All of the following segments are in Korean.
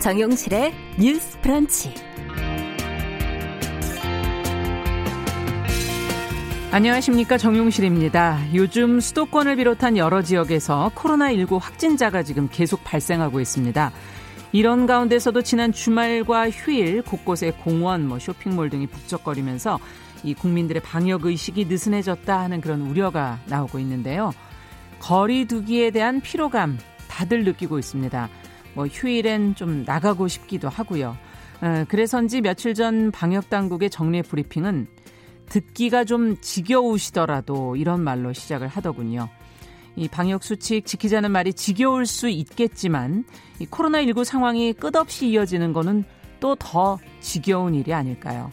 정용실의 뉴스 프런치. 안녕하십니까 정용실입니다. 요즘 수도권을 비롯한 여러 지역에서 코로나19 확진자가 지금 계속 발생하고 있습니다. 이런 가운데서도 지난 주말과 휴일 곳곳에 공원, 뭐 쇼핑몰 등이 북적거리면서 이 국민들의 방역 의식이 느슨해졌다 하는 그런 우려가 나오고 있는데요. 거리 두기에 대한 피로감 다들 느끼고 있습니다. 뭐 휴일엔 좀 나가고 싶기도 하고요. 어, 그래서인지 며칠 전 방역 당국의 정례 브리핑은 듣기가 좀 지겨우시더라도 이런 말로 시작을 하더군요. 이 방역 수칙 지키자는 말이 지겨울 수 있겠지만 이 코로나19 상황이 끝없이 이어지는 거는 또 더 지겨운 일이 아닐까요?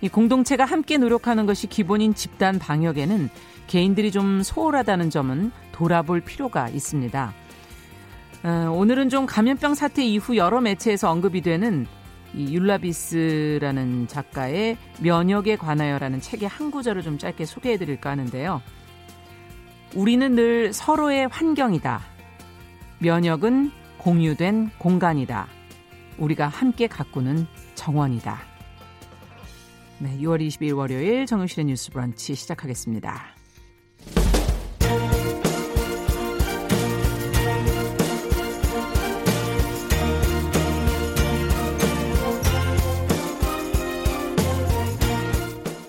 이 공동체가 함께 노력하는 것이 기본인 집단 방역에는 개인들이 좀 소홀하다는 점은 돌아볼 필요가 있습니다. 어, 오늘은 좀 감염병 사태 이후 여러 매체에서 언급이 되는 이 율라비스라는 작가의 면역에 관하여라는 책의 한 구절을 좀 짧게 소개해 드릴까 하는데요. 우리는 늘 서로의 환경이다. 면역은 공유된 공간이다. 우리가 함께 가꾸는 정원이다. 네, 6월 22일 월요일 정유실의 뉴스 브런치 시작하겠습니다.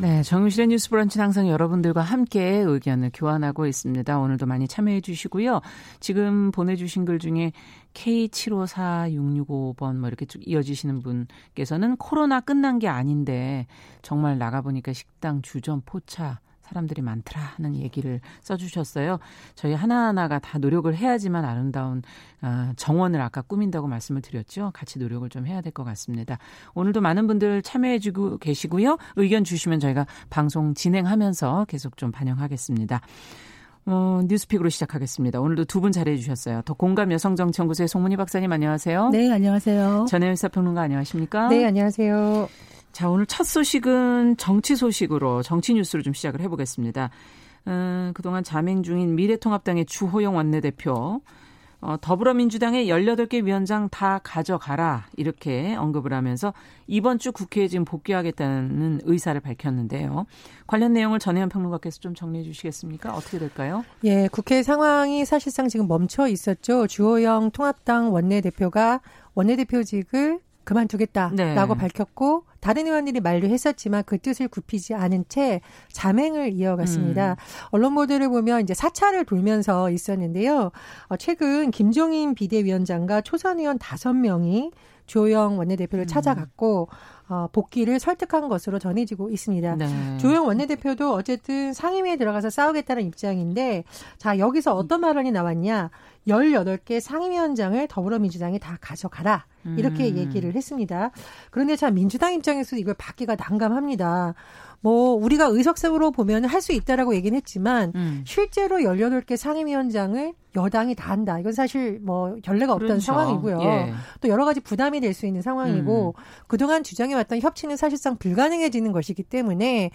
네, 정유실의 뉴스 브런치는 항상 여러분들과 함께 의견을 교환하고 있습니다. 오늘도 많이 참여해 주시고요. 지금 보내주신 글 중에 K754665번 뭐 이렇게 쭉 이어지시는 분께서는 코로나 끝난 게 아닌데 정말 나가보니까 식당, 주점, 포차 사람들이 많더라 하는 얘기를 써주셨어요. 저희 하나하나가 다 노력을 해야지만 아름다운 아, 정원을 아까 꾸민다고 말씀을 드렸죠. 같이 노력을 좀 해야 될 것 같습니다. 오늘도 많은 분들 참여해주고 계시고요. 의견 주시면 저희가 방송 진행하면서 계속 좀 반영하겠습니다. 어, 뉴스픽으로 시작하겠습니다. 오늘도 두 분 자리해 주셨어요. 더 공감 여성정치연구소의 송문희 박사님 안녕하세요. 네, 안녕하세요. 전혜연 사평론가 안녕하십니까? 네, 안녕하세요. 자, 오늘 첫 소식은 정치 소식으로 정치 뉴스로 좀 시작을 해보겠습니다. 음, 그동안 자맹 중인 미래통합당의 주호영 원내대표, 어, 더불어민주당의 18개 위원장 다 가져가라 이렇게 언급을 하면서 이번 주 국회에 지금 복귀하겠다는 의사를 밝혔는데요. 관련 내용을 전혜연 평론가께서 좀 정리해 주시겠습니까? 어떻게 될까요? 예, 국회 상황이 사실상 지금 멈춰 있었죠. 주호영 통합당 원내대표가 원내대표직을 그만두겠다라고 네. 밝혔고 다른 의원들이 만류했었지만 그 뜻을 굽히지 않은 채 자맹을 이어갔습니다. 음. 언론 보도를 보면 이제 사찰을 돌면서 있었는데요. 어, 최근 김종인 비대위원장과 초선 의원 다섯 명이 조영 원내대표를 음. 찾아갔고 어, 복귀를 설득한 것으로 전해지고 있습니다. 네. 조영 원내대표도 어쨌든 상임위에 들어가서 싸우겠다는 입장인데 자 여기서 어떤 말이 나왔냐 18개 상임위원장을 더불어민주당이 다 가져가라. 이렇게 음. 얘기를 했습니다. 그런데 참 민주당 입장에서 이걸 받기가 난감합니다. 뭐 우리가 의석상으로 보면 할 수 있다라고 얘기는 했지만 음. 실제로 18개 상임위원장을 여당이 다 한다. 이건 사실 뭐 결례가 없던 그렇죠. 상황이고요. 예. 또 여러 가지 부담이 될 수 있는 상황이고 음. 그동안 주장해왔던 협치는 사실상 불가능해지는 것이기 때문에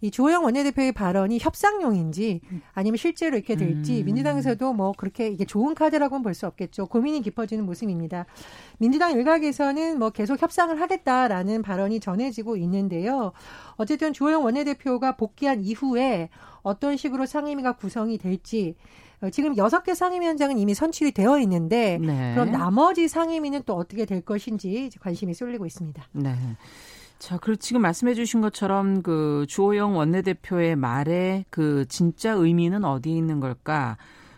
이 주호영 원내대표의 발언이 협상용인지 아니면 실제로 이렇게 될지 음. 민주당에서도 뭐 그렇게 이게 좋은 카드라고는 볼 수 없겠죠. 고민이 깊어지는 모습입니다. 민주당 일각에서는 뭐 계속 협상을 하겠다라는 발언이 전해지고 있는데요. 어쨌든 주호영 원내대표가 복귀한 이후에 어떤 식으로 상임위가 구성이 될지 어, 지금 여섯 개 상임위원장은 이미 선출이 되어 있는데 네. 그럼 나머지 상임위는 또 어떻게 될 것인지 관심이 쏠리고 있습니다. 네. 자, 그리고 지금 말씀해 주신 것처럼 그 주호영 원내대표의 말에 그 진짜 의미는 어디에 있는 걸까?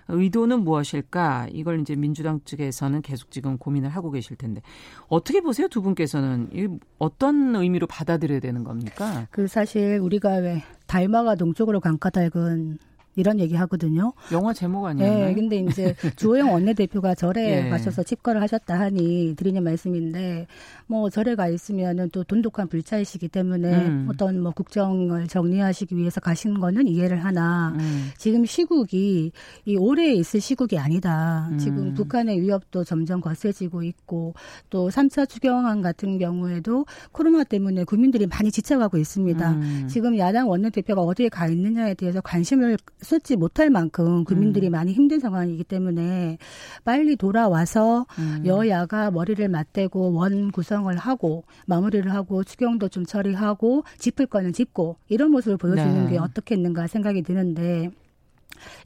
의도는 무엇일까? 이걸 이제 민주당 측에서는 계속 지금 고민을 하고 계실 텐데 어떻게 보세요, 두 분께서는 이 어떤 의미로 받아들여야 되는 겁니까? 그 사실 우리가 왜 달마가 동쪽으로 강가달근 이런 얘기 하거든요. 영화 제목 아니에요? 네, 근데 이제 주호영 원내대표가 절에 예. 가셔서 집거를 하셨다 하니 드리는 말씀인데 뭐 절에 가 있으면은 또 돈독한 불차이시기 때문에 음. 어떤 뭐 국정을 정리하시기 위해서 가신 거는 이해를 하나 음. 지금 시국이 이 오래 있을 시국이 아니다. 음. 지금 북한의 위협도 점점 거세지고 있고 또 3차 추경안 같은 경우에도 코로나 때문에 국민들이 많이 지쳐가고 있습니다. 음. 지금 야당 원내대표가 어디에 가 있느냐에 대해서 관심을 쏟지 못할 만큼 국민들이 음. 많이 힘든 상황이기 때문에 빨리 돌아와서 음. 여야가 머리를 맞대고 원 구성을 하고 마무리를 하고 추경도 좀 처리하고 짚을 거는 짚고 이런 모습을 보여주는 네. 게 어떻겠는가 생각이 드는데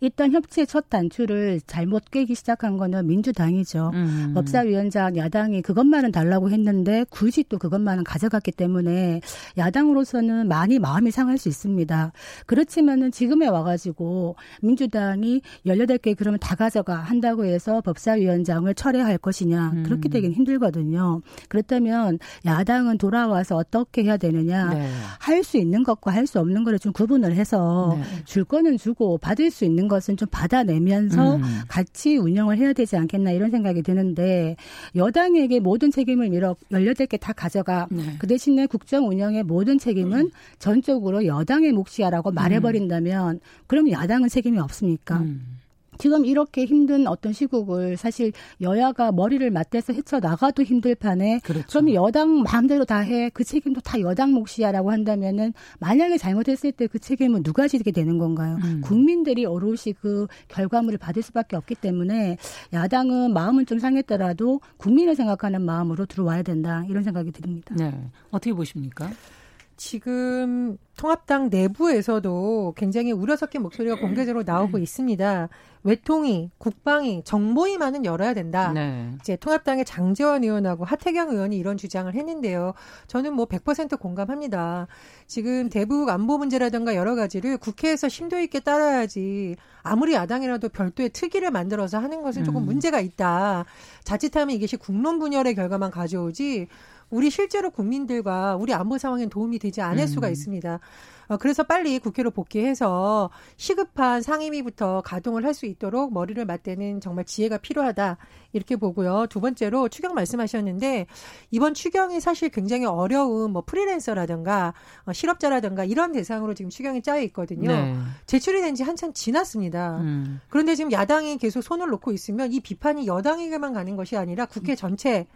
일단 협치의 첫 단추를 잘못 깨기 시작한 거는 민주당이죠. 음. 법사위원장 야당이 그것만은 달라고 했는데 굳이 또 그것만은 가져갔기 때문에 야당으로서는 많이 마음이 상할 수 있습니다. 그렇지만은 지금에 와가지고 민주당이 18개 그러면 다 가져가 한다고 해서 법사위원장을 철회할 것이냐 음. 그렇게 되긴 힘들거든요. 그렇다면 야당은 돌아와서 어떻게 해야 되느냐 네. 할수 있는 것과 할 수 없는 거를 좀 구분을 해서 네. 줄 거는 주고 받을 수 있는 것은 좀 받아내면서 음. 같이 운영을 해야 되지 않겠나 이런 생각이 드는데 여당에게 모든 책임을 밀어 18개 다 가져가 네. 그 대신에 국정 운영의 모든 책임은 음. 전적으로 여당의 몫이야라고 말해버린다면 그럼 야당은 책임이 없습니까? 음. 지금 이렇게 힘든 어떤 시국을 사실 여야가 머리를 맞대서 헤쳐 나가도 힘들 판에 그렇죠. 그럼 여당 마음대로 다 해. 그 책임도 다 여당 몫이야라고 한다면은 만약에 잘못했을 때 그 책임은 누가 지게 되는 건가요? 음. 국민들이 어로시 그 결과물을 받을 수밖에 없기 때문에 야당은 마음은 좀 상했더라도 국민을 생각하는 마음으로 들어와야 된다. 이런 생각이 듭니다. 네. 어떻게 보십니까? 지금 통합당 내부에서도 굉장히 우려 섞인 목소리가 공개적으로 나오고 있습니다. 외통위, 국방위, 정보위만은 열어야 된다. 네. 이제 통합당의 장재원 의원하고 하태경 의원이 이런 주장을 했는데요. 저는 뭐 100% 공감합니다. 지금 대북 안보 문제라든가 여러 가지를 국회에서 심도 있게 따라야지 아무리 야당이라도 별도의 특위를 만들어서 하는 것은 조금 음. 문제가 있다. 자칫하면 이것이 국론 분열의 결과만 가져오지 우리 실제로 국민들과 우리 안보 상황에 도움이 되지 않을 음. 수가 있습니다. 어, 그래서 빨리 국회로 복귀해서 시급한 상임위부터 가동을 할 수 있도록 머리를 맞대는 정말 지혜가 필요하다 이렇게 보고요. 두 번째로 추경 말씀하셨는데 이번 추경이 사실 굉장히 어려운 뭐 프리랜서라든가 어, 실업자라든가 이런 대상으로 지금 추경이 짜여 있거든요. 네. 제출이 된 지 한참 지났습니다. 음. 그런데 지금 야당이 계속 손을 놓고 있으면 이 비판이 여당에게만 가는 것이 아니라 국회 전체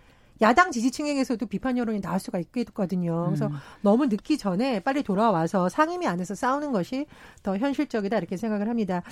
야당 지지층에게서도 비판 여론이 나올 수가 있거든요. 그래서 음. 너무 늦기 전에 빨리 돌아와서 상임위 안에서 싸우는 것이 더 현실적이다 이렇게 생각을 합니다.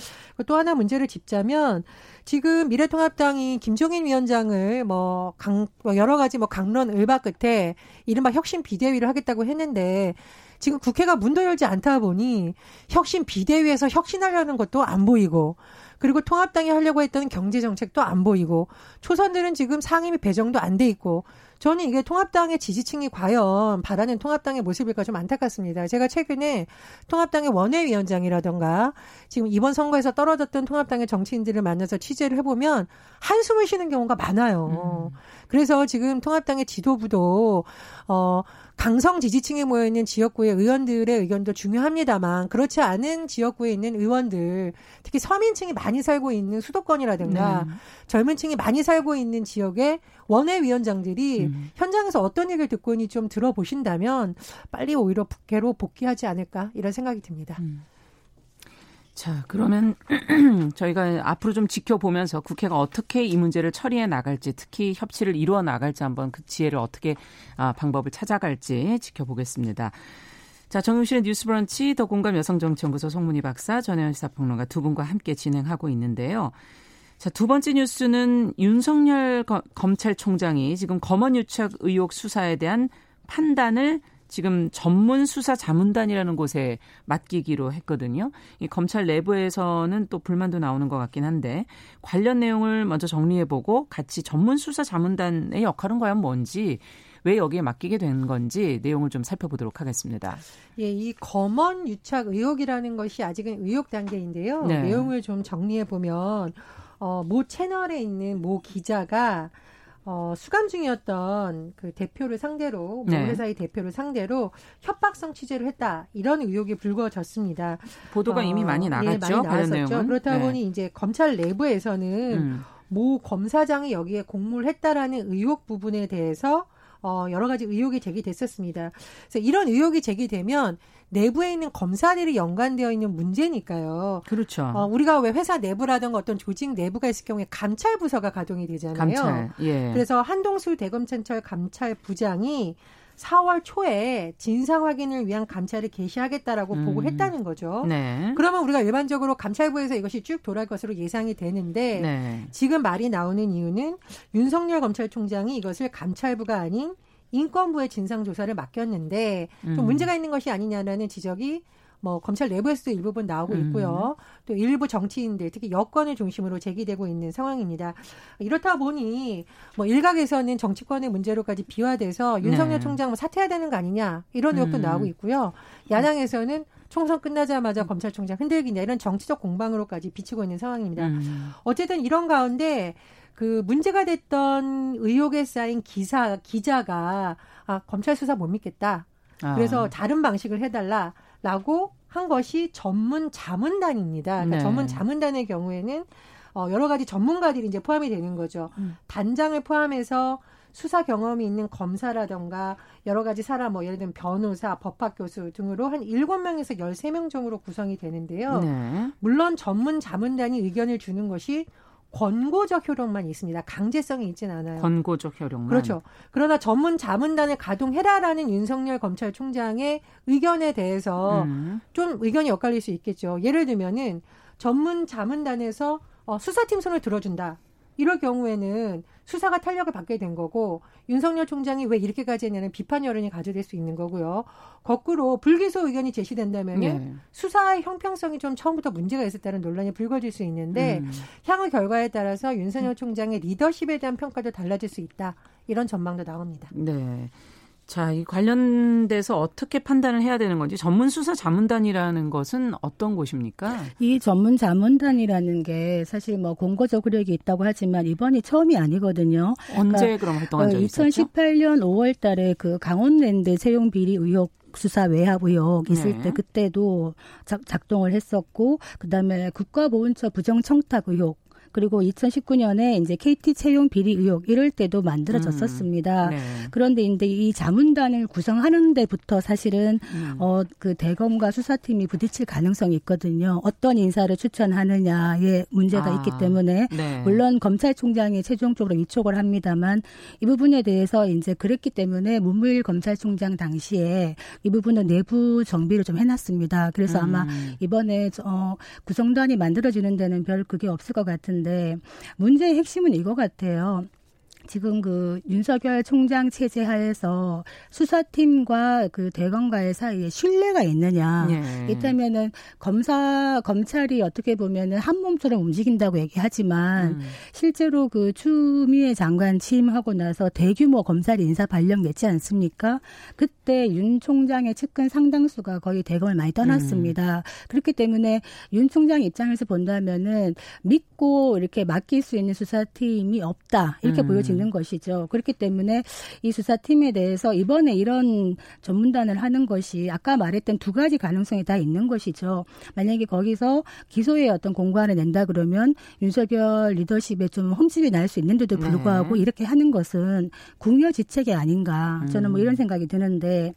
또 하나 문제를 짚자면 지금 미래통합당이 김종인 위원장을 뭐 강, 뭐 여러 가지 뭐 강론 을바 끝에 이른바 혁신 비대위를 하겠다고 했는데 지금 국회가 문도 열지 않다 보니 혁신 비대위에서 혁신하려는 것도 안 보이고 그리고 통합당이 하려고 했던 경제 정책도 안 보이고 초선들은 지금 상임위 배정도 안 돼 있고 저는 이게 통합당의 지지층이 과연 바라는 통합당의 모습일까 좀 안타깝습니다. 제가 최근에 통합당의 원외위원장이라던가 지금 이번 선거에서 떨어졌던 통합당의 정치인들을 만나서 취재를 해보면 한숨을 쉬는 경우가 많아요. 음. 그래서 지금 통합당의 지도부도 어 강성 지지층에 모여 있는 지역구의 의원들의 의견도 중요합니다만 그렇지 않은 지역구에 있는 의원들 특히 서민층이 많이 살고 있는 수도권이라든가 네. 젊은 층이 많이 살고 있는 지역의 원외 위원장들이 음. 현장에서 어떤 얘기를 듣고니 좀 들어보신다면 빨리 오히려 국회로 복귀하지 않을까 이런 생각이 듭니다. 음. 자, 그러면 저희가 앞으로 좀 지켜보면서 국회가 어떻게 이 문제를 처리해 나갈지, 특히 협치를 이루어 나갈지 한번 그 지혜를 어떻게 아, 방법을 찾아갈지 지켜보겠습니다. 자, 정용실의 뉴스 브런치 더 공감 여성정치연구소 송문희 박사, 전혜연 시사평론가 두 분과 함께 진행하고 있는데요. 자, 두 번째 뉴스는 윤석열 거, 검찰총장이 지금 검언 유착 의혹 수사에 대한 판단을 지금 전문 수사 자문단이라는 곳에 맡기기로 했거든요. 이 검찰 내부에서는 또 불만도 나오는 것 같긴 한데 관련 내용을 먼저 정리해보고 같이 전문 수사 자문단의 역할은 과연 뭔지 왜 여기에 맡기게 된 건지 내용을 좀 살펴보도록 하겠습니다. 예, 이 검언 유착 의혹이라는 것이 아직은 의혹 단계인데요. 네. 내용을 좀 정리해 보면 어, 모 채널에 있는 모 기자가 어, 수감 중이었던 그 대표를 상대로, 모 네. 회사의 대표를 상대로 협박성 취재를 했다. 이런 의혹이 불거졌습니다. 보도가 어, 이미 많이 나갔죠. 예, 많이 나왔었죠. 그렇다 네. 보니 이제 검찰 내부에서는 음. 모 검사장이 여기에 공모를 했다라는 의혹 부분에 대해서 어, 여러 가지 의혹이 제기됐었습니다. 그래서 이런 의혹이 제기되면 내부에 있는 검사들이 연관되어 있는 문제니까요. 그렇죠. 어, 우리가 왜 회사 내부라든가 어떤 조직 내부가 있을 경우에 감찰 부서가 가동이 되잖아요. 감찰. 예. 그래서 한동수 대검찰청 감찰 부장이 4월 초에 진상 확인을 위한 감찰을 개시하겠다라고 음. 보고했다는 거죠. 네. 그러면 우리가 일반적으로 감찰부에서 이것이 쭉 돌아갈 것으로 예상이 되는데 네. 지금 말이 나오는 이유는 윤석열 검찰총장이 이것을 감찰부가 아닌 인권부의 진상조사를 맡겼는데 좀 음. 문제가 있는 것이 아니냐라는 지적이 뭐 검찰 내부에서도 일부분 나오고 있고요. 음. 또 일부 정치인들 특히 여권을 중심으로 제기되고 있는 상황입니다. 이렇다 보니 뭐 일각에서는 정치권의 문제로까지 비화돼서 윤석열 네. 총장 뭐 사퇴해야 되는 거 아니냐 이런 의혹도 음. 나오고 있고요. 야당에서는 총선 끝나자마자 음. 검찰총장 흔들기냐 이런 정치적 공방으로까지 비치고 있는 상황입니다. 음. 어쨌든 이런 가운데 그 문제가 됐던 의혹에 쌓인 기사 기자가 아 검찰 수사 못 믿겠다. 그래서 아. 다른 방식을 해달라라고 한 것이 전문 자문단입니다. 그러니까 네. 전문 자문단의 경우에는 어, 여러 가지 전문가들이 이제 포함이 되는 거죠. 음. 단장을 포함해서 수사 경험이 있는 검사라던가 여러 가지 사람 뭐 예를 들면 변호사, 법학 교수 등으로 한 일곱 명에서 열세 명 정도로 구성이 되는데요. 네. 물론 전문 자문단이 의견을 주는 것이 권고적 효력만 있습니다. 강제성이 있지는 않아요. 권고적 효력만. 그렇죠. 그러나 전문 자문단을 가동해라라는 윤석열 검찰총장의 의견에 대해서 음. 좀 의견이 엇갈릴 수 있겠죠. 예를 들면은 전문 자문단에서 어, 수사팀 손을 들어준다. 이럴 경우에는 수사가 탄력을 받게 된 거고 윤석열 총장이 왜 이렇게까지 했냐는 비판 여론이 가져될 수 있는 거고요. 거꾸로 불기소 의견이 제시된다면 네. 수사의 형평성이 좀 처음부터 문제가 있었다는 논란이 불거질 수 있는데 음. 향후 결과에 따라서 윤석열 총장의 리더십에 대한 평가도 달라질 수 있다. 이런 전망도 나옵니다. 네. 자, 이 관련돼서 어떻게 판단을 해야 되는 건지 전문 수사 자문단이라는 것은 어떤 곳입니까? 이 전문 자문단이라는 게 사실 뭐 공고적 의력이 있다고 하지만 이번이 처음이 아니거든요. 언제 그러니까 그럼 활동한 적이 있었죠? 2018년 5월 달에 그 강원랜드 채용 비리 의혹 수사 외압 의혹 있을 네. 때 그때도 작, 동을 했었고 그다음에 국가보훈처 부정 청탁 의혹 그리고 2019년에 이제 KT 채용 비리 의혹 이럴 때도 만들어졌었습니다. 음, 네. 그런데 이제 이 자문단을 구성하는 데부터 사실은 음. 어그 대검과 수사팀이 부딪힐 가능성이 있거든요. 어떤 인사를 추천하느냐에 문제가 아, 있기 때문에 네. 물론 검찰총장이 최종적으로 위촉을 합니다만 이 부분에 대해서 이제 그랬기 때문에 문무일 검찰총장 당시에 이 부분은 내부 정비를 좀 해놨습니다. 그래서 아마 음. 이번에 어 구성단이 만들어지는 데는 별 그게 없을 것 같은데. 있는데 문제의 핵심은 이거 같아요. 지금 그 윤석열 총장 체제 하에서 수사팀과 그 대검과의 사이에 신뢰가 있느냐. 네. 있다면은 검사 검찰이 어떻게 보면은 한 몸처럼 움직인다고 얘기하지만 음. 실제로 그 추미애 장관 취임하고 나서 대규모 검찰 인사 발령 냈지 않습니까? 그때 윤 총장의 측근 상당수가 거의 대검을 많이 떠났습니다. 음. 그렇기 때문에 윤 총장 입장에서 본다면은 믿고 이렇게 맡길 수 있는 수사팀이 없다 이렇게 음. 보여지. 있는 것이죠. 그렇기 때문에 이 수사팀에 대해서 이번에 이런 전문단을 하는 것이 아까 말했던 두 가지 가능성이 다 있는 것이죠. 만약에 거기서 기소의 어떤 공고안을 낸다 그러면 윤석열 리더십에 좀 흠집이 날 수 있는데도 불구하고 네. 이렇게 하는 것은 궁여지책이 아닌가 저는 뭐 이런 음. 생각이 드는데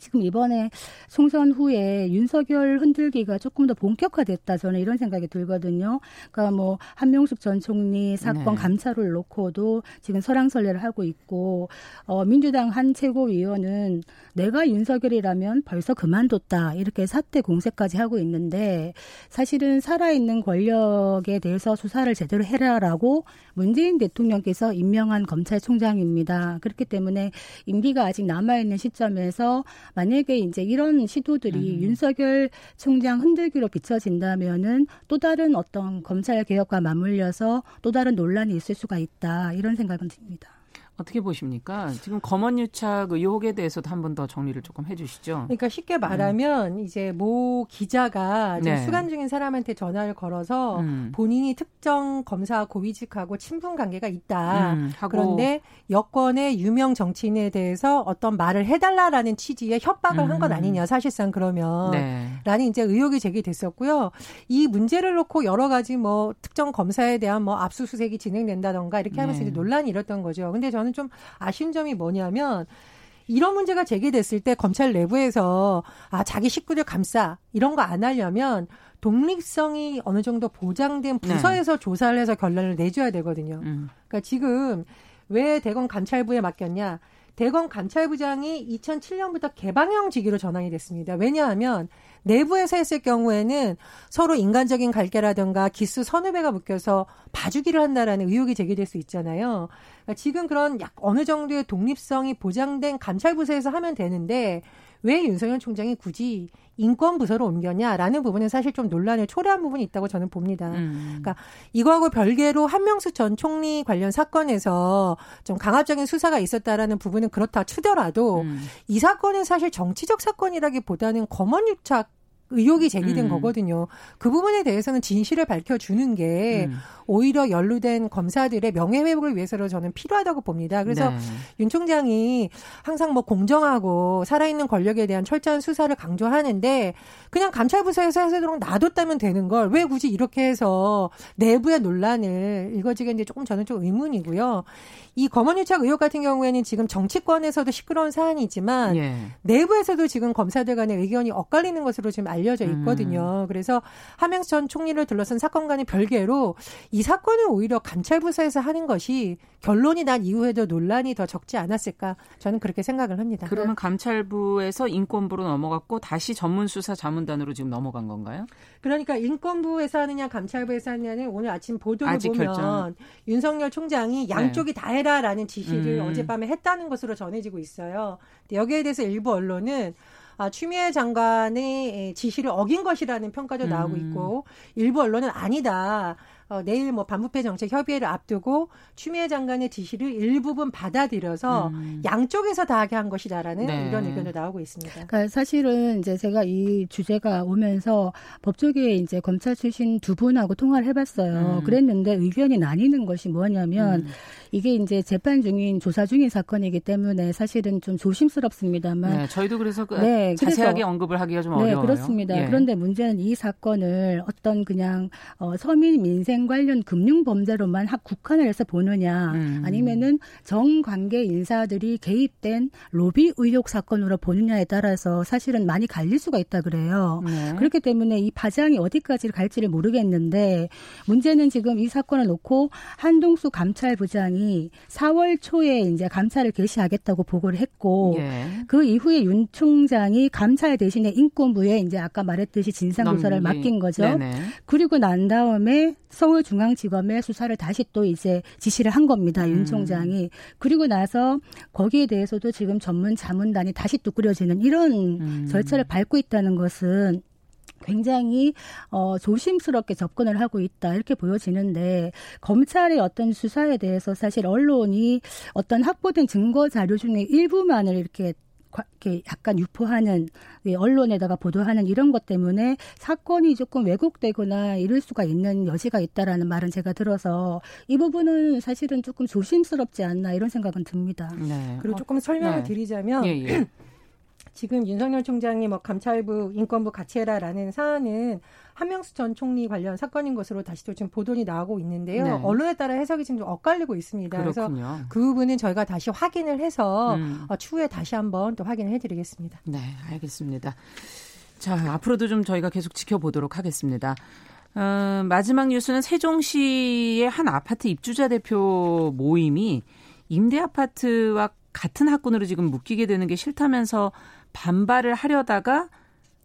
지금 이번에 총선 후에 윤석열 흔들기가 조금 더 본격화됐다 저는 이런 생각이 들거든요. 그러니까 뭐 한명숙 전 총리 사건 네. 감찰을 놓고도 지금 설랑설레를 하고 있고 어 민주당 한 최고위원은 내가 윤석열이라면 벌써 그만뒀다 이렇게 사퇴 공세까지 하고 있는데 사실은 살아있는 권력에 대해서 수사를 제대로 해라라고 문재인 대통령께서 임명한 검찰총장입니다. 그렇기 때문에 임기가 아직 남아있는 시점에서 만약에 이제 이런 시도들이 음. 윤석열 총장 흔들기로 비춰진다면은 또 다른 어떤 검찰 개혁과 맞물려서 또 다른 논란이 있을 수가 있다 이런 생각은 듭니다. 어떻게 보십니까? 지금 검언유착 의혹에 대해서도 한 번 더 정리를 조금 해주시죠. 그러니까 쉽게 말하면 음. 이제 모 기자가 네. 수감 중인 사람한테 전화를 걸어서 음. 본인이 특정 검사 고위직하고 친분 관계가 있다. 음, 그런데 여권의 유명 정치인에 대해서 어떤 말을 해달라라는 취지의 협박을 한건 음. 아니냐 사실상 그러면 네. 라는 이제 의혹이 제기됐었고요. 이 문제를 놓고 여러 가지 뭐 특정 검사에 대한 뭐 압수수색이 진행된다던가 이렇게 하면서 네. 이제 논란이 일었던 거죠. 근데 저는 좀 아쉬운 점이 뭐냐면 이런 문제가 제기됐을 때 검찰 내부에서 아 자기 식구들 감싸 이런 거 안 하려면 독립성이 어느 정도 보장된 네. 부서에서 네. 조사를 해서 결론을 내줘야 되거든요. 음. 그러니까 지금 왜 대검 감찰부에 맡겼냐? 대검 감찰부장이 2007년부터 개방형 직위로 전환이 됐습니다. 왜냐하면 내부에서 했을 경우에는 서로 인간적인 갈게라든가 기수 선후배가 묶여서 봐주기를 한다라는 의혹이 제기될 수 있잖아요. 그러니까 지금 그런 약 어느 정도의 독립성이 보장된 감찰부서에서 하면 되는데 왜 윤석열 총장이 굳이 인권 부서로 옮겼냐라는 부분은 사실 좀 논란을 초래한 부분이 있다고 저는 봅니다. 음. 그러니까 이거하고 별개로 한명수 전 총리 관련 사건에서 좀 강압적인 수사가 있었다라는 부분은 그렇다 치더라도 음. 이 사건은 사실 정치적 사건이라기보다는 검언유착 의혹이 제기된 음. 거거든요. 그 부분에 대해서는 진실을 밝혀주는 게 음. 오히려 연루된 검사들의 명예회복을 위해서로 저는 필요하다고 봅니다. 그래서 네. 윤 총장이 항상 뭐 공정하고 살아있는 권력에 대한 철저한 수사를 강조하는데 그냥 감찰부서에서 하도록 놔뒀다면 되는 걸 왜 굳이 이렇게 해서 내부의 논란을 일거지겠는지 조금 저는 좀 의문이고요. 이 검언유착 의혹 같은 경우에는 지금 정치권에서도 시끄러운 사안이지만 예. 내부에서도 지금 검사들 간의 의견이 엇갈리는 것으로 지금 알 려져 있거든요. 음. 그래서 하명수 전 총리를 둘러싼 사건과는 별개로 이 사건을 오히려 감찰부서에서 하는 것이 결론이 난 이후에도 논란이 더 적지 않았을까 저는 그렇게 생각을 합니다. 그러면 감찰부에서 인권부로 넘어갔고 다시 전문수사 자문단으로 지금 넘어간 건가요? 그러니까 인권부에서 하느냐 감찰부에서 하느냐는 오늘 아침 보도를 보면 결정. 윤석열 총장이 양쪽이 네. 다 해라라는 지시를 음. 어젯밤에 했다는 것으로 전해지고 있어요. 여기에 대해서 일부 언론은 아, 추미애 장관의 지시를 어긴 것이라는 평가도 나오고 음. 있고 일부 언론은 아니다. 어, 내일 뭐 반부패 정책 협의회를 앞두고 추미애 장관의 지시를 일부분 받아들여서 음. 양쪽에서 다 하게 한 것이다라는 네. 이런 의견도 나오고 있습니다. 그러니까 사실은 이제 제가 이 주제가 오면서 법조계에 이제 검찰 출신 두 분하고 통화를 해봤어요. 음. 그랬는데 의견이 나뉘는 것이 뭐냐면 음. 이게 이제 재판 중인 조사 중인 사건이기 때문에 사실은 좀 조심스럽습니다만. 네, 저희도 그래서 그 네, 자세하게 그래서, 언급을 하기가 좀 어려워요. 네, 그렇습니다. 예. 그런데 문제는 이 사건을 어떤 그냥 어, 서민 민생 관련 금융 범죄로만 국한을 해서 보느냐, 음. 아니면은 정관계 인사들이 개입된 로비 의혹 사건으로 보느냐에 따라서 사실은 많이 갈릴 수가 있다 그래요. 네. 그렇기 때문에 이 파장이 어디까지 갈지를 모르겠는데 문제는 지금 이 사건을 놓고 한동수 감찰부장이 장관이 4월 초에 이제 감찰을 개시하겠다고 보고를 했고 예. 그 이후에 윤 총장이 감찰 대신에 인권부에 이제 아까 말했듯이 진상 조사를 맡긴 거죠. 네네. 그리고 난 다음에 서울중앙지검에 수사를 다시 또 이제 지시를 한 겁니다. 음. 윤 총장이. 그리고 나서 거기에 대해서도 지금 전문 자문단이 다시 또 꾸려지는 이런 음. 절차를 밟고 있다는 것은 굉장히 어, 조심스럽게 접근을 하고 있다 이렇게 보여지는데 검찰의 어떤 수사에 대해서 사실 언론이 어떤 확보된 증거 자료 중에 일부만을 이렇게 이렇게 약간 유포하는 언론에다가 보도하는 이런 것 때문에 사건이 조금 왜곡되거나 이럴 수가 있는 여지가 있다라는 말은 제가 들어서 이 부분은 사실은 조금 조심스럽지 않나 이런 생각은 듭니다. 네. 그리고 조금 설명을 네. 드리자면 예, 예. 지금 윤석열 총장이 뭐 감찰부, 인권부 같이 해라라는 사안은 한명수 전 총리 관련 사건인 것으로 다시 또 지금 보도이 나오고 있는데요. 네. 언론에 따라 해석이 지금 좀 엇갈리고 있습니다. 그렇군요. 그래서 그 부분은 저희가 다시 확인을 해서 음. 어, 추후에 다시 한번 또 확인을 해드리겠습니다. 네, 알겠습니다. 자, 앞으로도 좀 저희가 계속 지켜보도록 하겠습니다. 어, 마지막 뉴스는 세종시의 한 아파트 입주자 대표 모임이 임대 아파트와 같은 학군으로 지금 묶이게 되는 게 싫다면서 반발을 하려다가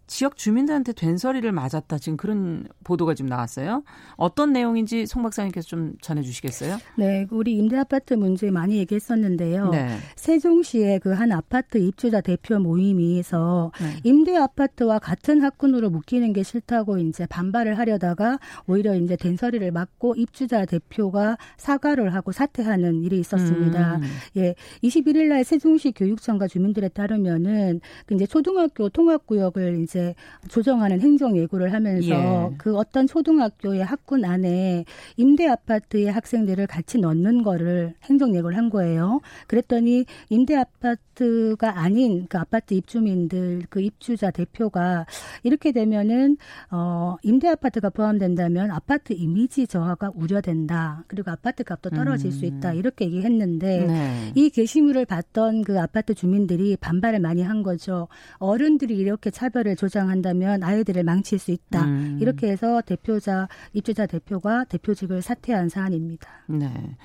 지역 주민들한테 된소리를 맞았다. 지금 그런 보도가 지금 나왔어요. 어떤 내용인지 송 박사님께서 좀 전해주시겠어요? 네, 우리 임대 아파트 문제 많이 얘기했었는데요. 네. 세종시의 그 한 아파트 입주자 대표 모임에서 네. 임대 아파트와 같은 학군으로 묶이는 게 싫다고 이제 반발을 하려다가 오히려 이제 된소리를 맞고 입주자 대표가 사과를 하고 사퇴하는 일이 있었습니다. 음. 예, 21일 날 세종시 교육청과 주민들에 따르면은 그 이제 초등학교 통합구역을 이제 이제 조정하는 행정 예고를 하면서 예. 그 어떤 초등학교의 학군 안에 임대 아파트의 학생들을 같이 넣는 거를 행정 예고를 한 거예요. 그랬더니 임대 아파트가 아닌 그 아파트 입주민들 그 입주자 대표가 이렇게 되면은 어 임대 아파트가 포함된다면 아파트 이미지 저하가 우려된다. 그리고 아파트 값도 떨어질 음. 수 있다. 음. 이렇게 얘기했는데 네. 이 게시물을 봤던 그 아파트 주민들이 반발을 많이 한 거죠. 어른들이 이렇게 차별을 조장한다면 아이들을 망칠 수 있다. 음. 이렇게 해서 대표자 입주자 대표가 대표직을 사퇴한 사안입니다. 네.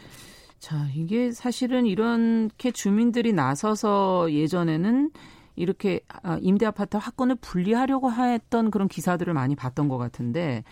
자, 이게 사실은 이렇게 주민들이 나서서 예전에는 이렇게 아, 임대 아파트 확건을 분리하려고 했던 그런 기사들을 많이 봤던 것 같은데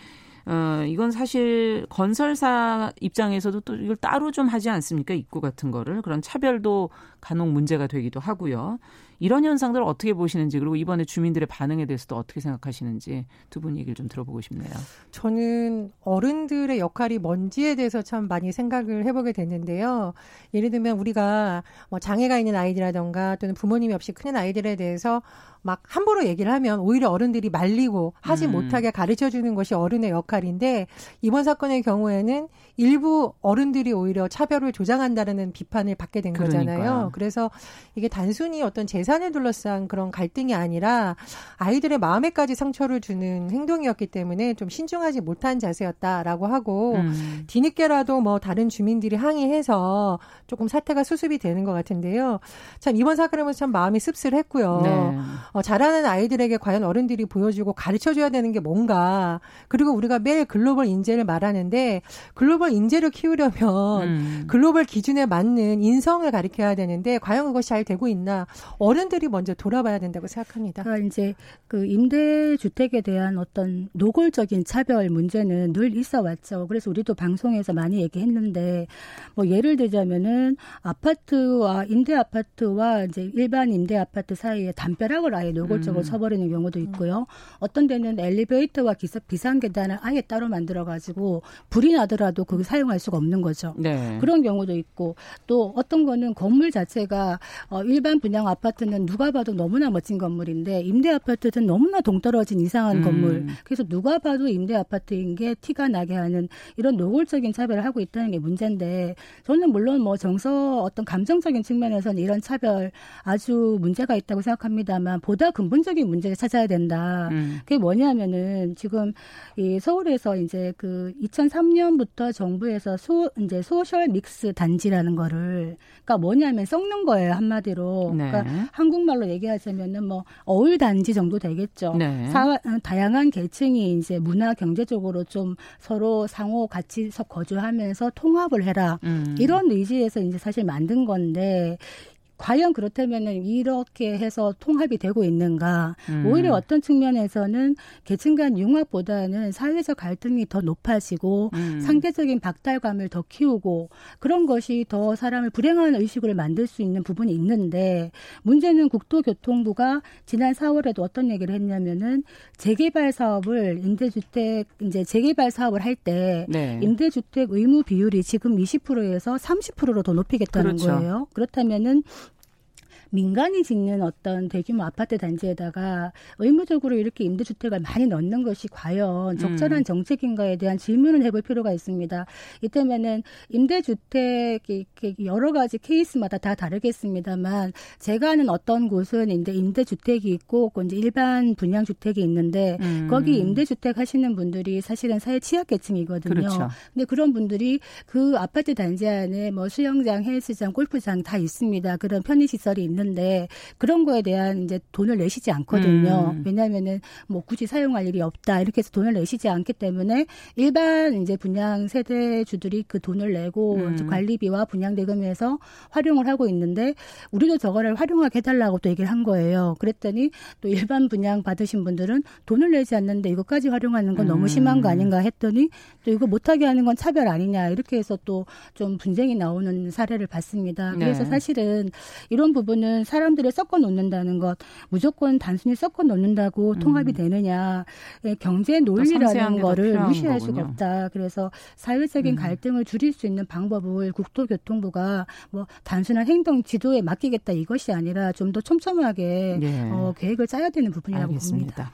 어, 이건 사실 건설사 입장에서도 또 이걸 따로 좀 하지 않습니까? 입구 같은 거를. 그런 차별도 간혹 문제가 되기도 하고요. 이런 현상들을 어떻게 보시는지 그리고 이번에 주민들의 반응에 대해서도 어떻게 생각하시는지 두 분 얘기를 좀 들어보고 싶네요. 저는 어른들의 역할이 뭔지에 대해서 참 많이 생각을 해보게 됐는데요. 예를 들면 우리가 뭐 장애가 있는 아이들이라던가 또는 부모님이 없이 크는 아이들에 대해서 막 함부로 얘기를 하면 오히려 어른들이 말리고 하지 음. 못하게 가르쳐 주는 것이 어른의 역할인데 이번 사건의 경우에는 일부 어른들이 오히려 차별을 조장한다는 비판을 받게 된 그러니까요. 거잖아요. 그래서 이게 단순히 어떤 재산을 둘러싼 그런 갈등이 아니라 아이들의 마음에까지 상처를 주는 행동이었기 때문에 좀 신중하지 못한 자세였다라고 하고 음. 뒤늦게라도 뭐 다른 주민들이 항의해서 조금 사태가 수습이 되는 것 같은데요. 참 이번 보면 참 마음이 씁쓸했고요. 네. 어, 자라는 아이들에게 과연 어른들이 보여주고 가르쳐줘야 되는 게 뭔가 그리고 우리가 매일 글로벌 인재를 말하는데 글로벌 인재를 키우려면 음. 글로벌 기준에 맞는 인성을 가르쳐야 되는데 과연 그것이 잘 되고 있나 어른들이 먼저 돌아봐야 된다고 생각합니다. 그러니까 이제 그 임대 주택에 대한 어떤 노골적인 차별 문제는 늘 있어 왔죠. 그래서 우리도 방송에서 많이 얘기했는데 뭐 예를 들자면은 아파트와 임대 아파트와 이제 일반 임대 아파트 사이에 담벼락을 아예 노골적으로 음. 쳐버리는 경우도 있고요. 어떤 데는 엘리베이터와 기사, 비상 계단을 아예 따로 만들어 가지고 불이 나더라도 그걸 사용할 수가 없는 거죠. 네. 그런 경우도 있고 또 어떤 거는 건물 자체가 어, 일반 분양 아파트는 누가 봐도 너무나 멋진 건물인데 임대 아파트는 너무나 동떨어진 이상한 음. 건물. 그래서 누가 봐도 임대 아파트인 게 티가 나게 하는 이런 노골적인 차별을 하고 있다는 게 문제인데 저는 물론 뭐 정서 어떤 감정적인 측면에서는 이런 차별 아주 문제가 있다고 생각합니다만 보다 근본적인 문제를 찾아야 된다. 음. 그게 뭐냐면은 지금 이 서울에서 이제 그 2003년부터 정부에서 소 이제 소셜 믹스 단지라는 거를 그러니까 뭐냐면 썩는 거예요 한마디로. 네. 그러니까 한국말로 얘기하자면은 뭐 어울 단지 정도 되겠죠. 네. 사, 다양한 계층이 이제 문화 경제적으로 좀 서로 상호 같이 거주하면서 통합을 해라. 음. 이런 의지에서 이제 사실 만든 건데 과연 그렇다면은 이렇게 해서 통합이 되고 있는가? 음. 오히려 어떤 측면에서는 계층 간 융합보다는 사회적 갈등이 더 높아지고 음. 상대적인 박탈감을 더 키우고 그런 것이 더 사람을 불행한 의식을 만들 수 있는 부분이 있는데 문제는 국토교통부가 지난 4월에도 어떤 얘기를 했냐면은 재개발 사업을 임대주택 이제 재개발 사업을 할때 네. 임대주택 의무 비율이 지금 20%에서 30%로 더 높이겠다는 그렇죠. 거예요. 그렇다면은 민간이 짓는 어떤 대규모 아파트 단지에다가 의무적으로 이렇게 임대주택을 많이 넣는 것이 과연 적절한 음. 정책인가에 대한 질문을 해볼 필요가 있습니다. 이때면은 임대주택이 여러 가지 케이스마다 다 다르겠습니다만 제가 아는 어떤 곳은 이제 임대주택이 있고 이제 일반 분양주택이 있는데 음. 거기 임대주택 하시는 분들이 사실은 사회 취약계층이거든요. 그렇죠. 근데 그런 분들이 그 아파트 단지 안에 뭐 수영장, 헬스장, 골프장 다 있습니다. 그런 편의시설이 있는 있는데 그런 거에 대한 이제 돈을 내시지 않거든요. 음. 왜냐하면은 뭐 굳이 사용할 일이 없다 이렇게 해서 돈을 내시지 않기 때문에 일반 이제 분양 세대주들이 그 돈을 내고 음. 관리비와 분양 대금에서 활용을 하고 있는데 우리도 저거를 활용하게 해달라고 또 얘기를 한 거예요. 그랬더니 또 일반 분양 받으신 분들은 돈을 내지 않는데 이것까지 활용하는 건 너무 심한 거 음. 아닌가 했더니 또 이거 못하게 하는 건 차별 아니냐 이렇게 해서 또 좀 분쟁이 나오는 사례를 봤습니다. 그래서 네. 사실은 이런 부분은 사람들을 섞어 놓는다는 것 무조건 단순히 섞어 놓는다고 음. 통합이 되느냐 예, 경제 논리라는 거를 무시할 거군요. 수가 없다. 그래서 사회적인 음. 갈등을 줄일 수 있는 방법을 국토교통부가 뭐 단순한 행동 지도에 맡기겠다 이것이 아니라 좀 더 촘촘하게 예. 어, 계획을 짜야 되는 부분이라고 알겠습니다. 봅니다.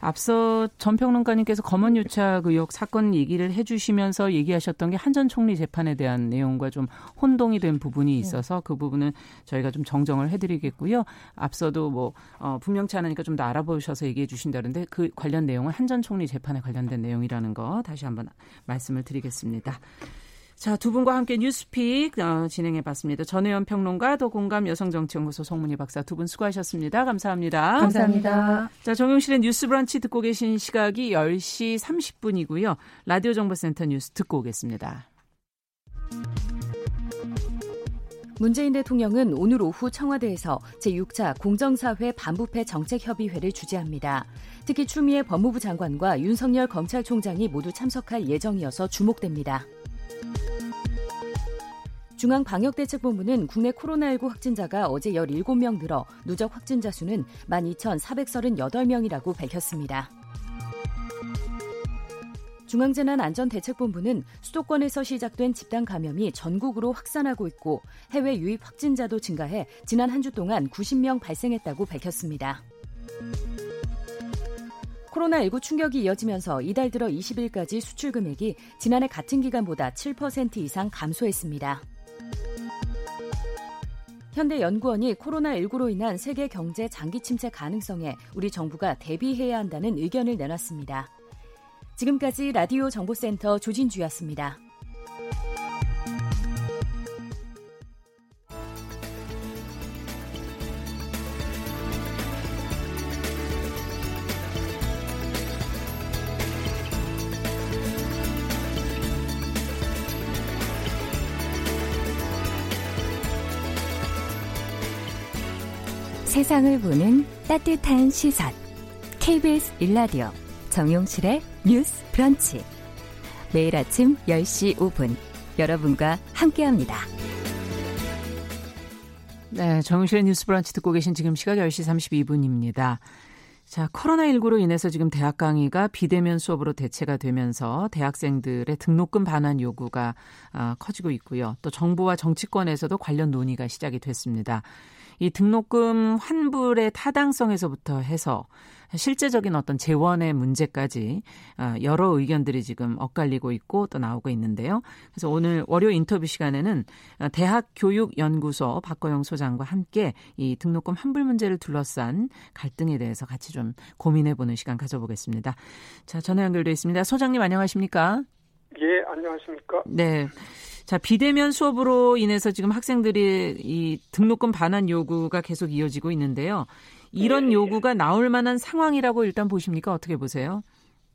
앞서 전평론가님께서 검언 유착 의혹 사건 얘기를 해주시면서 얘기하셨던 게 한전 총리 재판에 대한 내용과 좀 혼동이 된 부분이 네. 있어서 그 부분은 저희가 좀 정정을 해드리겠고요. 앞서도 뭐 어, 분명치 않으니까 좀 더 알아보셔서 얘기해 주신다는데 그 관련 내용은 한전 총리 재판에 관련된 내용이라는 거 다시 한번 말씀을 드리겠습니다. 자, 두 분과 함께 뉴스픽 어, 진행해 봤습니다. 전혜연 평론가, 더 공감 여성정치연구소 송문희 박사 두 분 수고하셨습니다. 감사합니다. 감사합니다. 자, 정용실의 뉴스 브런치 듣고 계신 시각이 10시 30분이고요. 라디오 정보센터 뉴스 듣고 오겠습니다. 문재인 대통령은 오늘 오후 청와대에서 제6차 공정사회 반부패 정책협의회를 주재합니다. 특히 추미애 법무부 장관과 윤석열 검찰총장이 모두 참석할 예정이어서 주목됩니다. 중앙방역대책본부는 국내 코로나19 확진자가 어제 17명 늘어 누적 확진자 수는 12,438명이라고 밝혔습니다. 중앙재난안전대책본부는 수도권에서 시작된 집단 감염이 전국으로 확산하고 있고 해외 유입 확진자도 증가해 지난 한 주 동안 90명 발생했다고 밝혔습니다. 코로나19 충격이 이어지면서 이달 들어 20일까지 수출 금액이 지난해 같은 기간보다 7% 이상 감소했습니다. 현대 연구원이 코로나19로 인한 세계 경제 장기 침체 가능성에 우리 정부가 대비해야 한다는 의견을 내놨습니다. 지금까지 라디오 정보센터 조진주였습니다. 세상을 보는 따뜻한 시선. KBS 일라디오 정용실의 뉴스 브런치. 매일 아침 10시 5분 여러분과 함께합니다. 네, 정용실의 뉴스 브런치 듣고 계신 지금 시각 10시 32분입니다. 자, 코로나19로 인해서 지금 대학 강의가 비대면 수업으로 대체가 되면서 대학생들의 등록금 반환 요구가 아, 커지고 있고요. 또 정부와 정치권에서도 관련 논의가 시작이 됐습니다. 이 등록금 환불의 타당성에서부터 해서 실제적인 어떤 재원의 문제까지 아, 여러 의견들이 지금 엇갈리고 있고 또 나오고 있는데요. 그래서 오늘 월요 인터뷰 시간에는 대학교육연구소 박거영 소장과 함께 이 등록금 환불 문제를 둘러싼 갈등에 대해서 같이 좀 고민해보는 시간 가져보겠습니다. 자, 전화 연결돼 있습니다. 소장님 안녕하십니까? 예, 안녕하십니까? 네. 자, 비대면 수업으로 인해서 지금 학생들이 이 등록금 반환 요구가 계속 이어지고 있는데요. 이런 네. 요구가 나올 만한 상황이라고 일단 보십니까? 어떻게 보세요?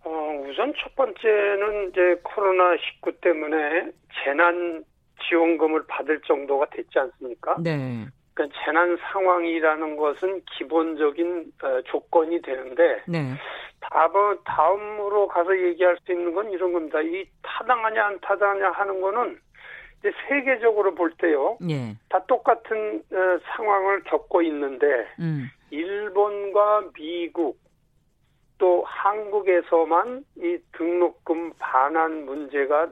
어, 우선 첫 번째는 이제 코로나19 때문에 재난 지원금을 받을 정도가 됐지 않습니까? 네. 그러니까 재난 상황이라는 것은 기본적인 어, 조건이 되는데 네. 다음 다음으로 가서 얘기할 수 있는 건 이런 겁니다. 이 타당하냐 안 타당하냐 하는 거는 이제 세계적으로 볼 때요. 예. 다 똑같은 어, 상황을 겪고 있는데 음. 일본과 미국 또 한국에서만 이 등록금 반환 문제가 어,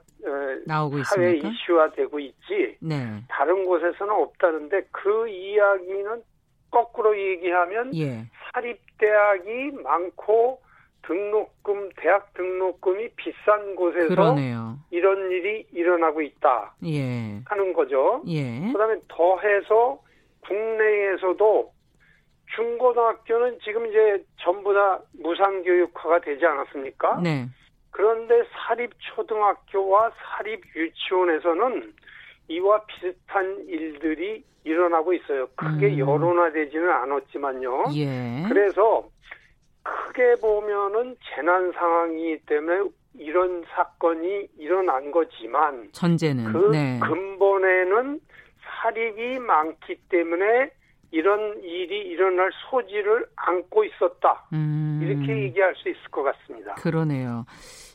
나오고 사회 있습니까? 이슈화되고 있지 네. 다른 곳에서는 없다는데 그 이야기는 거꾸로 얘기하면 예. 사립대학이 많고 등록금 대학 등록금이 비싼 곳에서 그러네요. 이런 일이 일어나고 있다 예. 하는 거죠. 예. 그다음에 더해서 국내에서도 중고등학교는 지금 이제 전부 다 무상교육화가 되지 않았습니까? 네. 그런데 사립초등학교와 사립유치원에서는 이와 비슷한 일들이 일어나고 있어요. 크게 음. 여론화되지는 않았지만요. 예. 그래서 크게 보면은 재난 상황이기 때문에 이런 사건이 일어난 거지만 전제는 그 네. 근본에는 사립이 많기 때문에 이런 일이 일어날 소지를 안고 있었다. 음. 이렇게 얘기할 수 있을 것 같습니다. 그러네요.